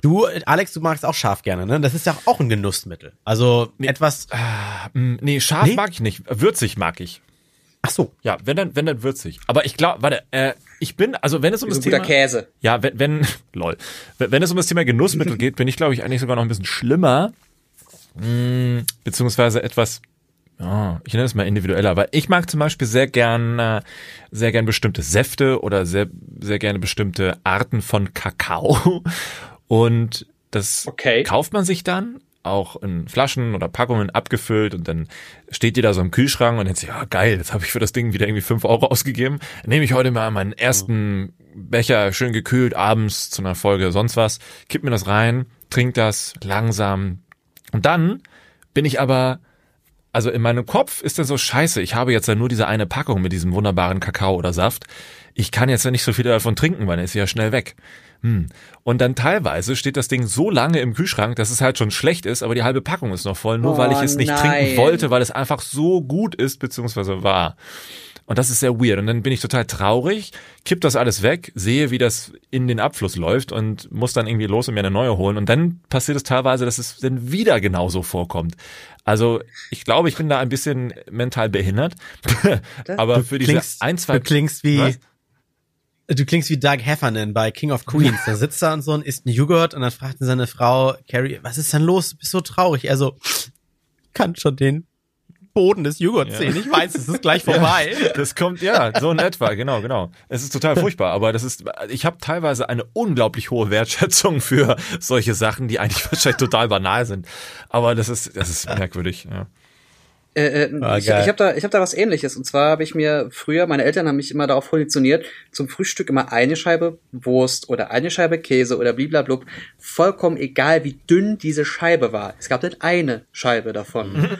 Du, Alex, du magst auch scharf gerne, ne? Das ist ja auch ein Genussmittel. Also etwas. Hm, Nee, scharf Nee? mag ich nicht. Würzig mag ich. Ach so. Ja, wenn dann, wenn dann würzig. Aber ich glaube, warte, äh, ich bin, also wenn es um das Thema, Käse. ja, wenn, wenn, [laughs] lol, wenn, wenn es um das Thema Genussmittel geht, bin ich glaube ich eigentlich sogar noch ein bisschen schlimmer, mm, beziehungsweise etwas, ja, ich nenne es mal individueller, weil ich mag zum Beispiel sehr gern, äh, sehr gern bestimmte Säfte oder sehr, sehr gerne bestimmte Arten von Kakao [laughs] und das Okay. kauft man sich dann auch in Flaschen oder Packungen abgefüllt und dann steht die da so im Kühlschrank und denkt sich, ja geil, jetzt habe ich für das Ding wieder irgendwie fünf Euro ausgegeben. Nehme ich heute mal meinen ersten Becher schön gekühlt abends zu einer Folge sonst was, kipp mir das rein, trink das langsam und dann bin ich aber also in meinem Kopf ist dann so scheiße, ich habe jetzt ja nur diese eine Packung mit diesem wunderbaren Kakao oder Saft. Ich kann jetzt ja nicht so viel davon trinken, weil dann ist ja schnell weg. Hm. Und dann teilweise steht das Ding so lange im Kühlschrank, dass es halt schon schlecht ist, aber die halbe Packung ist noch voll, nur weil ich Oh es nicht nein. trinken wollte, weil es einfach so gut ist, beziehungsweise war. Und das ist sehr weird. Und dann bin ich total traurig, kipp das alles weg, sehe, wie das in den Abfluss läuft und muss dann irgendwie los und mir eine neue holen. Und dann passiert es teilweise, dass es dann wieder genauso vorkommt. Also ich glaube, ich bin da ein bisschen mental behindert. [laughs] Aber für diese klingst, ein, zwei... du klingst wie Was? Du klingst wie Doug Heffernan bei King of Queens. Da sitzt er und so und isst einen Joghurt und dann fragt ihn seine Frau Carrie, was ist denn los? Du bist so traurig. Er so, kann schon den Boden des Joghurts Ja. sehen. Ich weiß, es ist gleich [laughs] vorbei. Das kommt, ja, so in [laughs] etwa, genau, genau. Es ist total furchtbar, aber das ist, ich habe teilweise eine unglaublich hohe Wertschätzung für solche Sachen, die eigentlich [laughs] wahrscheinlich total banal sind. Aber das ist, das ist merkwürdig, ja. Äh, Ah, ich geil. ich habe da, ich hab da was ähnliches. Und zwar habe ich mir früher, meine Eltern haben mich immer darauf konditioniert, zum Frühstück immer eine Scheibe Wurst oder eine Scheibe Käse oder bliblablub. Vollkommen egal, wie dünn diese Scheibe war. Es gab dann eine Scheibe davon.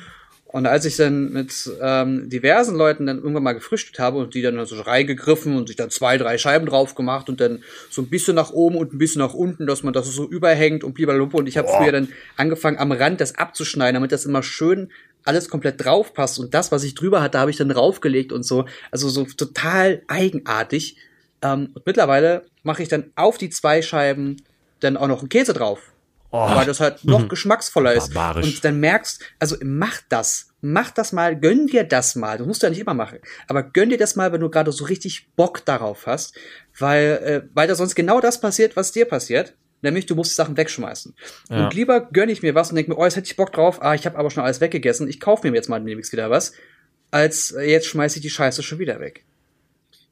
Und als ich dann mit ähm, diversen Leuten dann irgendwann mal gefrühstückt habe und die dann so reingegriffen und sich dann zwei, drei Scheiben drauf gemacht und dann so ein bisschen nach oben und ein bisschen nach unten, dass man das so überhängt und blablabla. Und ich habe früher dann angefangen, am Rand das abzuschneiden, damit das immer schön alles komplett drauf passt. Und das, was ich drüber hatte, habe ich dann draufgelegt und so. Also so total eigenartig. Ähm, und mittlerweile mache ich dann auf die zwei Scheiben dann auch noch einen Käse drauf. Oh. Weil das halt noch geschmacksvoller ist. Barbarisch. Und dann merkst, also mach das. Mach das mal, gönn dir das mal. Das musst du ja nicht immer machen. Aber gönn dir das mal, wenn du gerade so richtig Bock darauf hast. Weil, äh, weil da sonst genau das passiert, was dir passiert. Nämlich, du musst Sachen wegschmeißen. Ja. Und lieber gönn ich mir was und denk mir, oh, jetzt hätte ich Bock drauf, ah, ich habe aber schon alles weggegessen, ich kaufe mir jetzt mal demnächst wieder was, als äh, jetzt schmeiße ich die Scheiße schon wieder weg.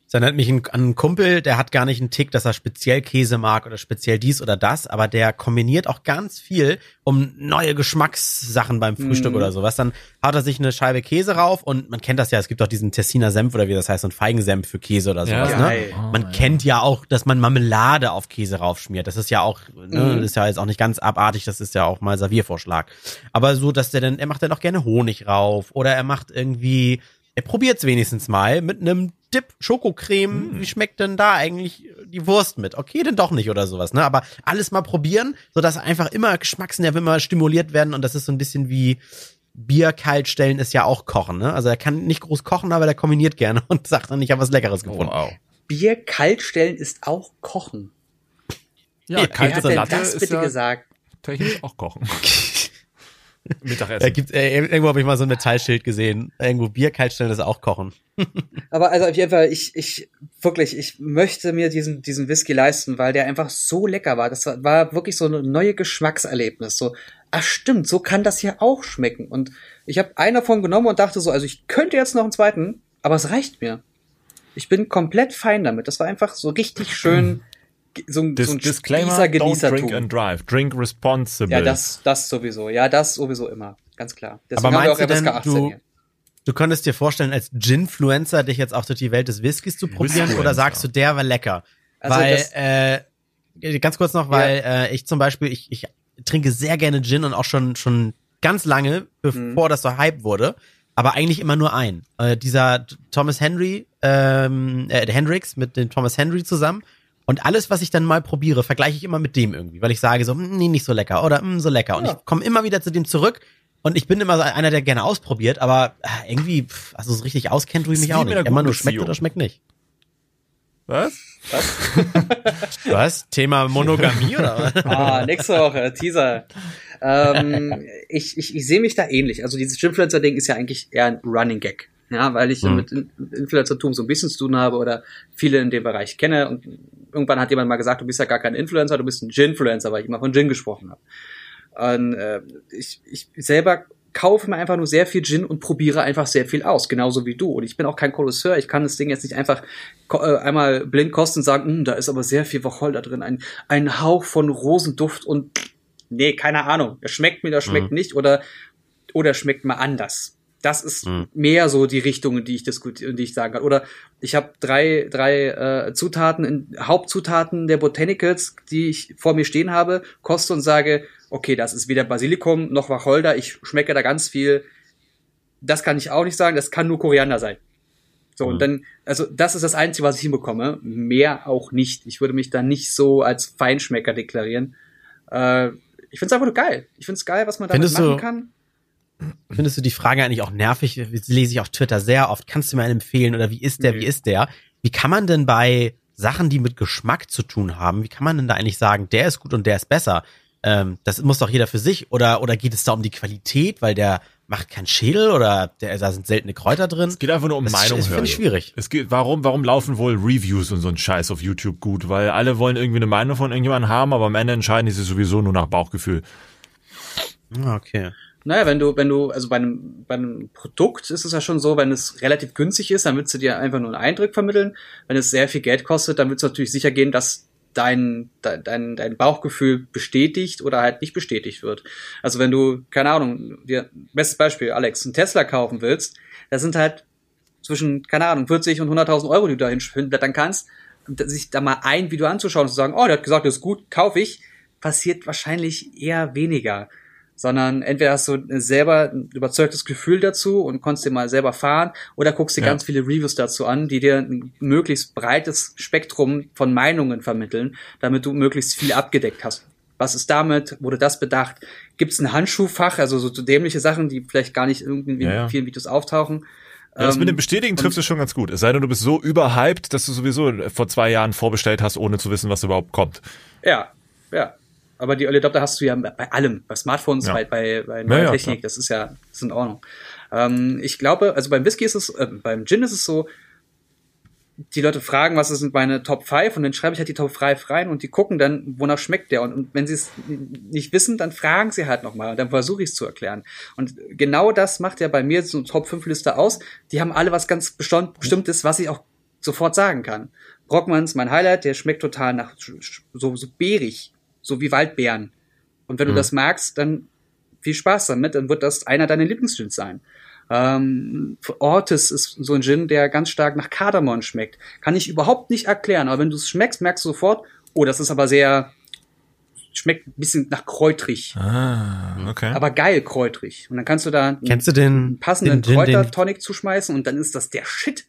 Das erinnert mich an einen Kumpel, der hat gar nicht einen Tick, dass er speziell Käse mag oder speziell dies oder das, aber der kombiniert auch ganz viel um neue Geschmackssachen beim Frühstück Mhm. oder sowas. Dann haut er sich eine Scheibe Käse rauf und man kennt das ja, es gibt auch diesen Tessiner Senf oder wie das heißt, so ein Feigensenf für Käse oder sowas. Ja. ne? Geil. Man kennt ja auch, dass man Marmelade auf Käse raufschmiert. Das ist ja auch, ne, das ist ja jetzt auch nicht ganz abartig, das ist ja auch mal Serviervorschlag. Aber so, dass der dann, er macht dann auch gerne Honig rauf oder er macht irgendwie, er probiert's wenigstens mal mit einem Dip Schokocreme. Wie schmeckt denn da eigentlich die Wurst mit? Okay, denn doch nicht oder sowas, ne? Aber alles mal probieren, sodass einfach immer Geschmacksnerven immer stimuliert werden und das ist so ein bisschen wie Bier kalt stellen ist ja auch kochen, ne? Also er kann nicht groß kochen, aber der kombiniert gerne [laughs] und sagt dann, ich habe was Leckeres gefunden. wow. Bier kalt stellen ist auch Kochen. Ja, Ja, kalte Salate das ist bitte ja gesagt? technisch auch kochen. [laughs] Da Mittagessen. gibt, äh, irgendwo habe ich mal so ein Metallschild gesehen. Irgendwo Bier kalt stellen ist auch kochen. [laughs] Aber also auf jeden Fall, ich, ich, wirklich, ich möchte mir diesen, diesen Whisky leisten, weil der einfach so lecker war. Das war, war wirklich so ein neues Geschmackserlebnis. So, ach stimmt, so kann das hier auch schmecken. Und ich habe einen davon genommen und dachte so, also ich könnte jetzt noch einen zweiten, aber es reicht mir. Ich bin komplett fein damit. Das war einfach so richtig schön, [laughs] so, ein- Dis so ein Disclaimer, Spießer, don't drink and drive. Drink responsible. Ja, das, das sowieso. Ja, das sowieso immer. Ganz klar. Deswegen Aber haben wir auch FSK 18 du- hier. Du könntest dir vorstellen, als Ginfluencer dich jetzt auch durch die Welt des Whiskys zu probieren oder sagst du, der war lecker? Also weil, das- äh, ganz kurz noch, weil äh, ich zum Beispiel, ich, ich trinke sehr gerne Gin und auch schon, schon ganz lange, bevor das so Hype wurde, aber eigentlich immer nur ein. Äh, dieser Thomas Henry, ähm, äh, der Hendrix mit dem Thomas Henry zusammen. Und alles, was ich dann mal probiere, vergleiche ich immer mit dem irgendwie, weil ich sage so, "Hm, nee, nicht so lecker oder "Hm, so lecker. Und Ja. ich komme immer wieder zu dem zurück. Und ich bin immer so einer, der gerne ausprobiert, aber äh, irgendwie, pff, also so richtig auskennt tue ich mich auch nicht. Immer nur schmeckt oder schmeckt nicht. Was? [laughs] Was? Thema Monogamie oder was? [laughs] Ah, nächste Woche, Teaser. ähm, ich ich, ich sehe mich da ähnlich. Also dieses Influencer-Ding ist ja eigentlich eher ein Running Gag. Ja, weil ich Mhm. mit In- Influencertum so ein bisschen zu tun habe oder viele in dem Bereich kenne. Und irgendwann hat jemand mal gesagt, du bist ja gar kein Influencer, du bist ein Ginfluencer, weil ich immer von Gin gesprochen habe. Und äh, ich, ich selber kaufe mir einfach nur sehr viel Gin und probiere einfach sehr viel aus, genauso wie du. Und ich bin auch kein Kolosseur, ich kann das Ding jetzt nicht einfach äh, einmal blind kosten und sagen, "Hm, da ist aber sehr viel Wacholder drin, ein, ein Hauch von Rosenduft und nee, keine Ahnung, das schmeckt mir, das schmeckt nicht oder oder schmeckt mal anders. Das ist Mhm. mehr so die Richtung, in die ich diskutiere, die ich sagen kann. Oder ich habe drei, drei äh, Zutaten, in, Hauptzutaten der Botanicals, die ich vor mir stehen habe, koste und sage, okay, das ist weder Basilikum noch Wacholder, ich schmecke da ganz viel. Das kann ich auch nicht sagen, das kann nur Koriander sein. So, Mhm. und dann, also das ist das Einzige, was ich hinbekomme. Mehr auch nicht. Ich würde mich da nicht so als Feinschmecker deklarieren. Äh, ich find's einfach nur geil. Ich find's geil, was man damit Findest machen du- kann. Findest du die Frage eigentlich auch nervig? Das lese ich auf Twitter sehr oft. Kannst du mir einen empfehlen oder wie ist der, Nee. wie ist der? Wie kann man denn bei Sachen, die mit Geschmack zu tun haben, wie kann man denn da eigentlich sagen, der ist gut und der ist besser? Ähm, das muss doch jeder für sich oder, oder geht es da um die Qualität, weil der macht keinen Schädel oder der, da sind seltene Kräuter drin? Es geht einfach nur um Das Meinung ist- hören. finde ich schwierig. Es geht, warum, warum laufen wohl Reviews und so ein Scheiß auf YouTube gut? Weil alle wollen irgendwie eine Meinung von irgendjemandem haben, aber am Ende entscheiden die sich sowieso nur nach Bauchgefühl. Ah, Okay. Naja, wenn du, wenn du, also bei einem, bei einem Produkt ist es ja schon so, wenn es relativ günstig ist, dann willst du dir einfach nur einen Eindruck vermitteln. Wenn es sehr viel Geld kostet, dann willst du natürlich sicher gehen, dass dein, dein, dein, Bauchgefühl bestätigt oder halt nicht bestätigt wird. Also wenn du, keine Ahnung, dir, bestes Beispiel, Alex, einen Tesla kaufen willst, da sind halt zwischen, keine Ahnung, 40 und 100.000 Euro, die du da hinblättern kannst, sich da mal ein Video anzuschauen und zu sagen, oh, der hat gesagt, das ist gut, kaufe ich, passiert wahrscheinlich eher weniger sondern entweder hast du selber ein überzeugtes Gefühl dazu und konntest dir mal selber fahren oder guckst dir Ja. ganz viele Reviews dazu an, die dir ein möglichst breites Spektrum von Meinungen vermitteln, damit du möglichst viel abgedeckt hast. Was ist damit? Wurde das bedacht? Gibt es ein Handschuhfach? Also so, dämliche Sachen, die vielleicht gar nicht irgendwie Ja, ja. in vielen Videos auftauchen. Ja, das mit Ähm, dem Bestätigen trifft es schon ganz gut. Es sei denn, du bist so überhyped, dass du sowieso vor zwei Jahren vorbestellt hast, ohne zu wissen, was überhaupt kommt. Ja, ja. Aber die Early Adopter hast du ja bei allem, bei Smartphones, Ja. bei, bei, bei neuer ja, Technik, das ist ja, das ist in Ordnung. Ähm, ich glaube, also beim Whisky ist es, äh, beim Gin ist es so, die Leute fragen, was sind meine Top 5 und dann schreibe ich halt die Top 5 rein und die gucken dann, wonach schmeckt der. Und, und wenn sie es nicht wissen, dann fragen sie halt nochmal und dann versuche ich es zu erklären. Und genau das macht ja bei mir so eine Top 5 Liste aus. Die haben alle was ganz Bestimmtes, was ich auch sofort sagen kann. Brockmanns, mein Highlight, der schmeckt total nach so, so beerig, so wie Waldbeeren. Und wenn du das magst, dann viel Spaß damit, dann wird das einer deiner Lieblingsgins sein. Ähm, Ortis ist so ein Gin, der ganz stark nach Kardamom schmeckt. Kann ich überhaupt nicht erklären, aber wenn du es schmeckst, merkst du sofort, oh, das ist aber sehr, schmeckt ein bisschen nach kräutrig. Ah, okay. Aber geil kräutrig. Und dann kannst du da einen Kennst du den passenden den den, Kräutertonic zuschmeißen und dann ist das der Shit.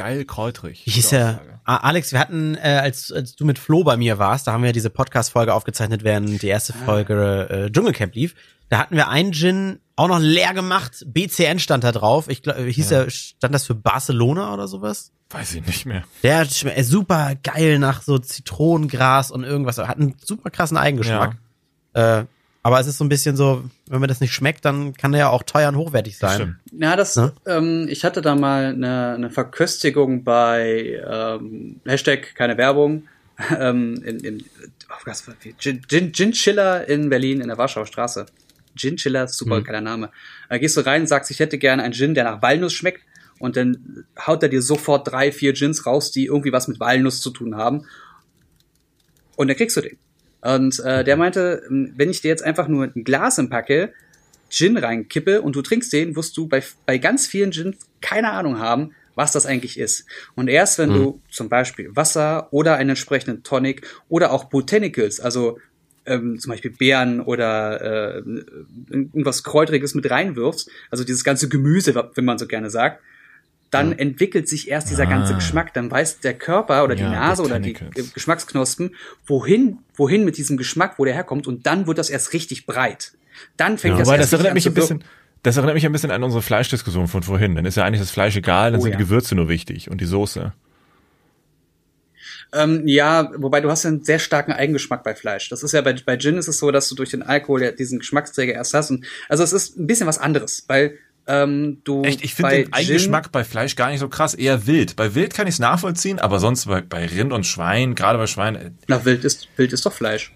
Geil kräutrig. Wie hieß? Aussage. Ah, Alex, wir hatten, äh, als, als du mit Flo bei mir warst, da haben wir diese Podcast-Folge aufgezeichnet, während die erste Folge äh, Dschungelcamp lief. Da hatten wir einen Gin auch noch leer gemacht. BCN stand da drauf. Ich glaube, hieß der, stand das für Barcelona oder sowas? Weiß ich nicht mehr. Der schmeckt äh, super geil nach so Zitronengras und irgendwas. Hat einen super krassen Eigengeschmack. Äh, aber es ist so ein bisschen so, wenn mir das nicht schmeckt, dann kann der ja auch teuer und hochwertig sein. Ja, das, Ne? ähm, ich hatte da mal eine, eine Verköstigung bei ähm, Hashtag keine Werbung [laughs] ähm, in, in oh, Gin, Gin, Gin Chiller in Berlin in der Warschauer Straße. Gin Chiller, super Mhm. geiler Name. Da gehst du rein und sagst, ich hätte gerne einen Gin, der nach Walnuss schmeckt und dann haut er dir sofort drei, vier Gins raus, die irgendwie was mit Walnuss zu tun haben und dann kriegst du den. Und äh, der meinte, wenn ich dir jetzt einfach nur ein Glas impacke, Gin reinkippe und du trinkst den, wirst du bei, bei ganz vielen Gin keine Ahnung haben, was das eigentlich ist. Und erst wenn du zum Beispiel Wasser oder einen entsprechenden Tonic oder auch Botanicals, also ähm, zum Beispiel Beeren oder äh, irgendwas Kräutriges mit reinwirfst, also dieses ganze Gemüse, wenn man so gerne sagt, dann entwickelt sich erst dieser ganze Ah. Geschmack. Dann weiß der Körper oder die Ja, Nase oder die äh, Geschmacksknospen, wohin, wohin mit diesem Geschmack, wo der herkommt. Und dann wird das erst richtig breit. Dann fängt das Wobei, erst das richtig erinnert mich an ein zu wirken. bisschen, das erinnert mich ein bisschen an unsere Fleischdiskussion von vorhin. Dann ist ja eigentlich das Fleisch egal, dann Oh sind ja. die Gewürze nur wichtig und die Soße. Ähm, ja, wobei du hast ja einen sehr starken Eigengeschmack bei Fleisch. Das ist ja bei, bei Gin ist es so, dass du durch den Alkohol ja diesen Geschmacksträger erst hast. Und, also es ist ein bisschen was anderes, weil ähm, du Echt, ich finde den Eigengeschmack bei Fleisch gar nicht so krass, eher wild. Bei Wild kann ich es nachvollziehen, aber sonst bei, bei Rind und Schwein, gerade bei Schwein, äh, na Wild ist Wild ist doch Fleisch.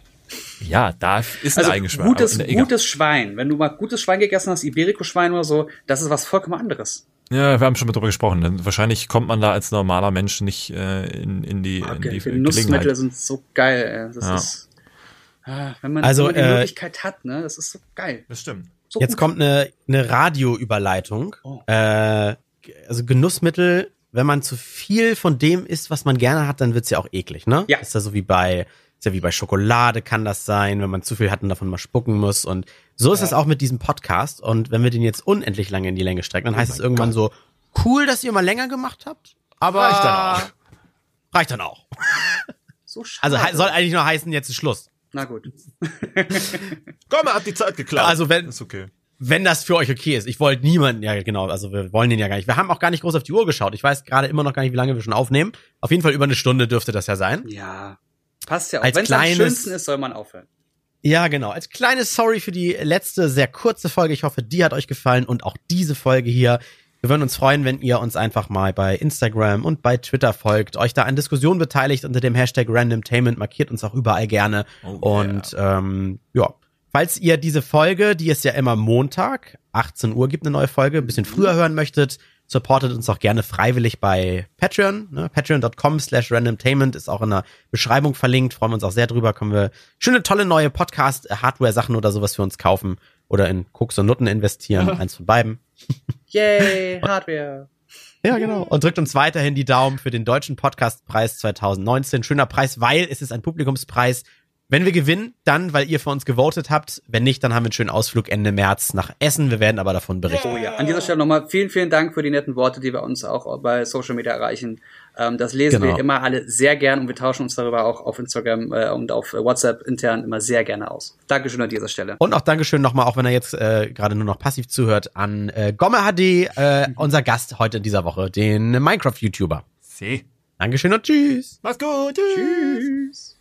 ja, da ist ein Also Eigengeschmack. gutes gutes Schwein. Wenn du mal gutes Schwein gegessen hast, Iberico-Schwein oder so, das ist was vollkommen anderes. Ja, wir haben schon mal drüber gesprochen. Denn wahrscheinlich kommt man da als normaler Mensch nicht äh, in, in die, in die Genussmittel Gelegenheit. sind so geil. Ey. Das Ja. ist, ah, wenn man, Also, die äh, Möglichkeit hat, ne, das ist so geil. Das stimmt. So Jetzt gut. kommt eine, eine Radioüberleitung. Oh. Äh, also Genussmittel, wenn man zu viel von dem isst, was man gerne hat, dann wird's ja auch eklig, ne? Ja. Ist ja so wie bei, ist ja wie bei Schokolade kann das sein, wenn man zu viel hat und davon mal spucken muss. Und so ist es auch mit diesem Podcast. Und wenn wir den jetzt unendlich lange in die Länge strecken, dann heißt es irgendwann so, cool, dass ihr mal länger gemacht habt, aber Reicht dann [laughs] auch. Reicht dann auch. so schade. Also soll eigentlich nur heißen, jetzt ist Schluss. Na gut. [laughs] Komm, er hat die Zeit geklaut. Also wenn- Ist okay. wenn das für euch okay ist. Ich wollte niemanden, ja genau, also wir wollen den ja gar nicht. Wir haben auch gar nicht groß auf die Uhr geschaut. Ich weiß gerade immer noch gar nicht, wie lange wir schon aufnehmen. Auf jeden Fall über eine Stunde dürfte das ja sein. Ja. Passt ja auch. Als Wenn es am kleines- schönsten ist, soll man aufhören. Ja, genau. Als kleines Sorry für die letzte, sehr kurze Folge. Ich hoffe, die hat euch gefallen und auch diese Folge hier. Wir würden uns freuen, wenn ihr uns einfach mal bei Instagram und bei Twitter folgt, euch da an Diskussionen beteiligt unter dem Hashtag Randomtainment, markiert uns auch überall gerne. Oh, und ähm, ja, falls ihr diese Folge, die es ja immer Montag, 18 Uhr gibt eine neue Folge, ein bisschen früher hören möchtet, supportet uns auch gerne freiwillig bei Patreon. Ne? Patreon.com slash randomtainment ist auch in der Beschreibung verlinkt. Freuen wir uns auch sehr drüber. Können wir schöne, tolle neue Podcast-Hardware-Sachen oder sowas für uns kaufen oder in Koks und Nutten investieren. [laughs] Eins von beiden. [laughs] Yay, Hardware. Ja, genau. Und drückt uns weiterhin die Daumen für den Deutschen Podcastpreis 2019. Schöner Preis, weil es ist ein Publikumspreis. Wenn wir gewinnen, dann, weil ihr für uns gewotet habt. Wenn nicht, dann haben wir einen schönen Ausflug Ende März nach Essen. Wir werden aber davon berichten. Oh ja. An dieser Stelle nochmal vielen, vielen Dank für die netten Worte, die wir uns auch bei Social Media erreichen. Ähm, das lesen Genau. wir immer alle sehr gern und wir tauschen uns darüber auch auf Instagram äh, und auf WhatsApp intern immer sehr gerne aus. Dankeschön an dieser Stelle. Und auch Dankeschön nochmal, auch wenn er jetzt äh, gerade nur noch passiv zuhört, an äh, Gomme HD, äh, [laughs] unser Gast heute in dieser Woche, den Minecraft-YouTuber. See. Dankeschön und tschüss. Mach's gut. Tschüss.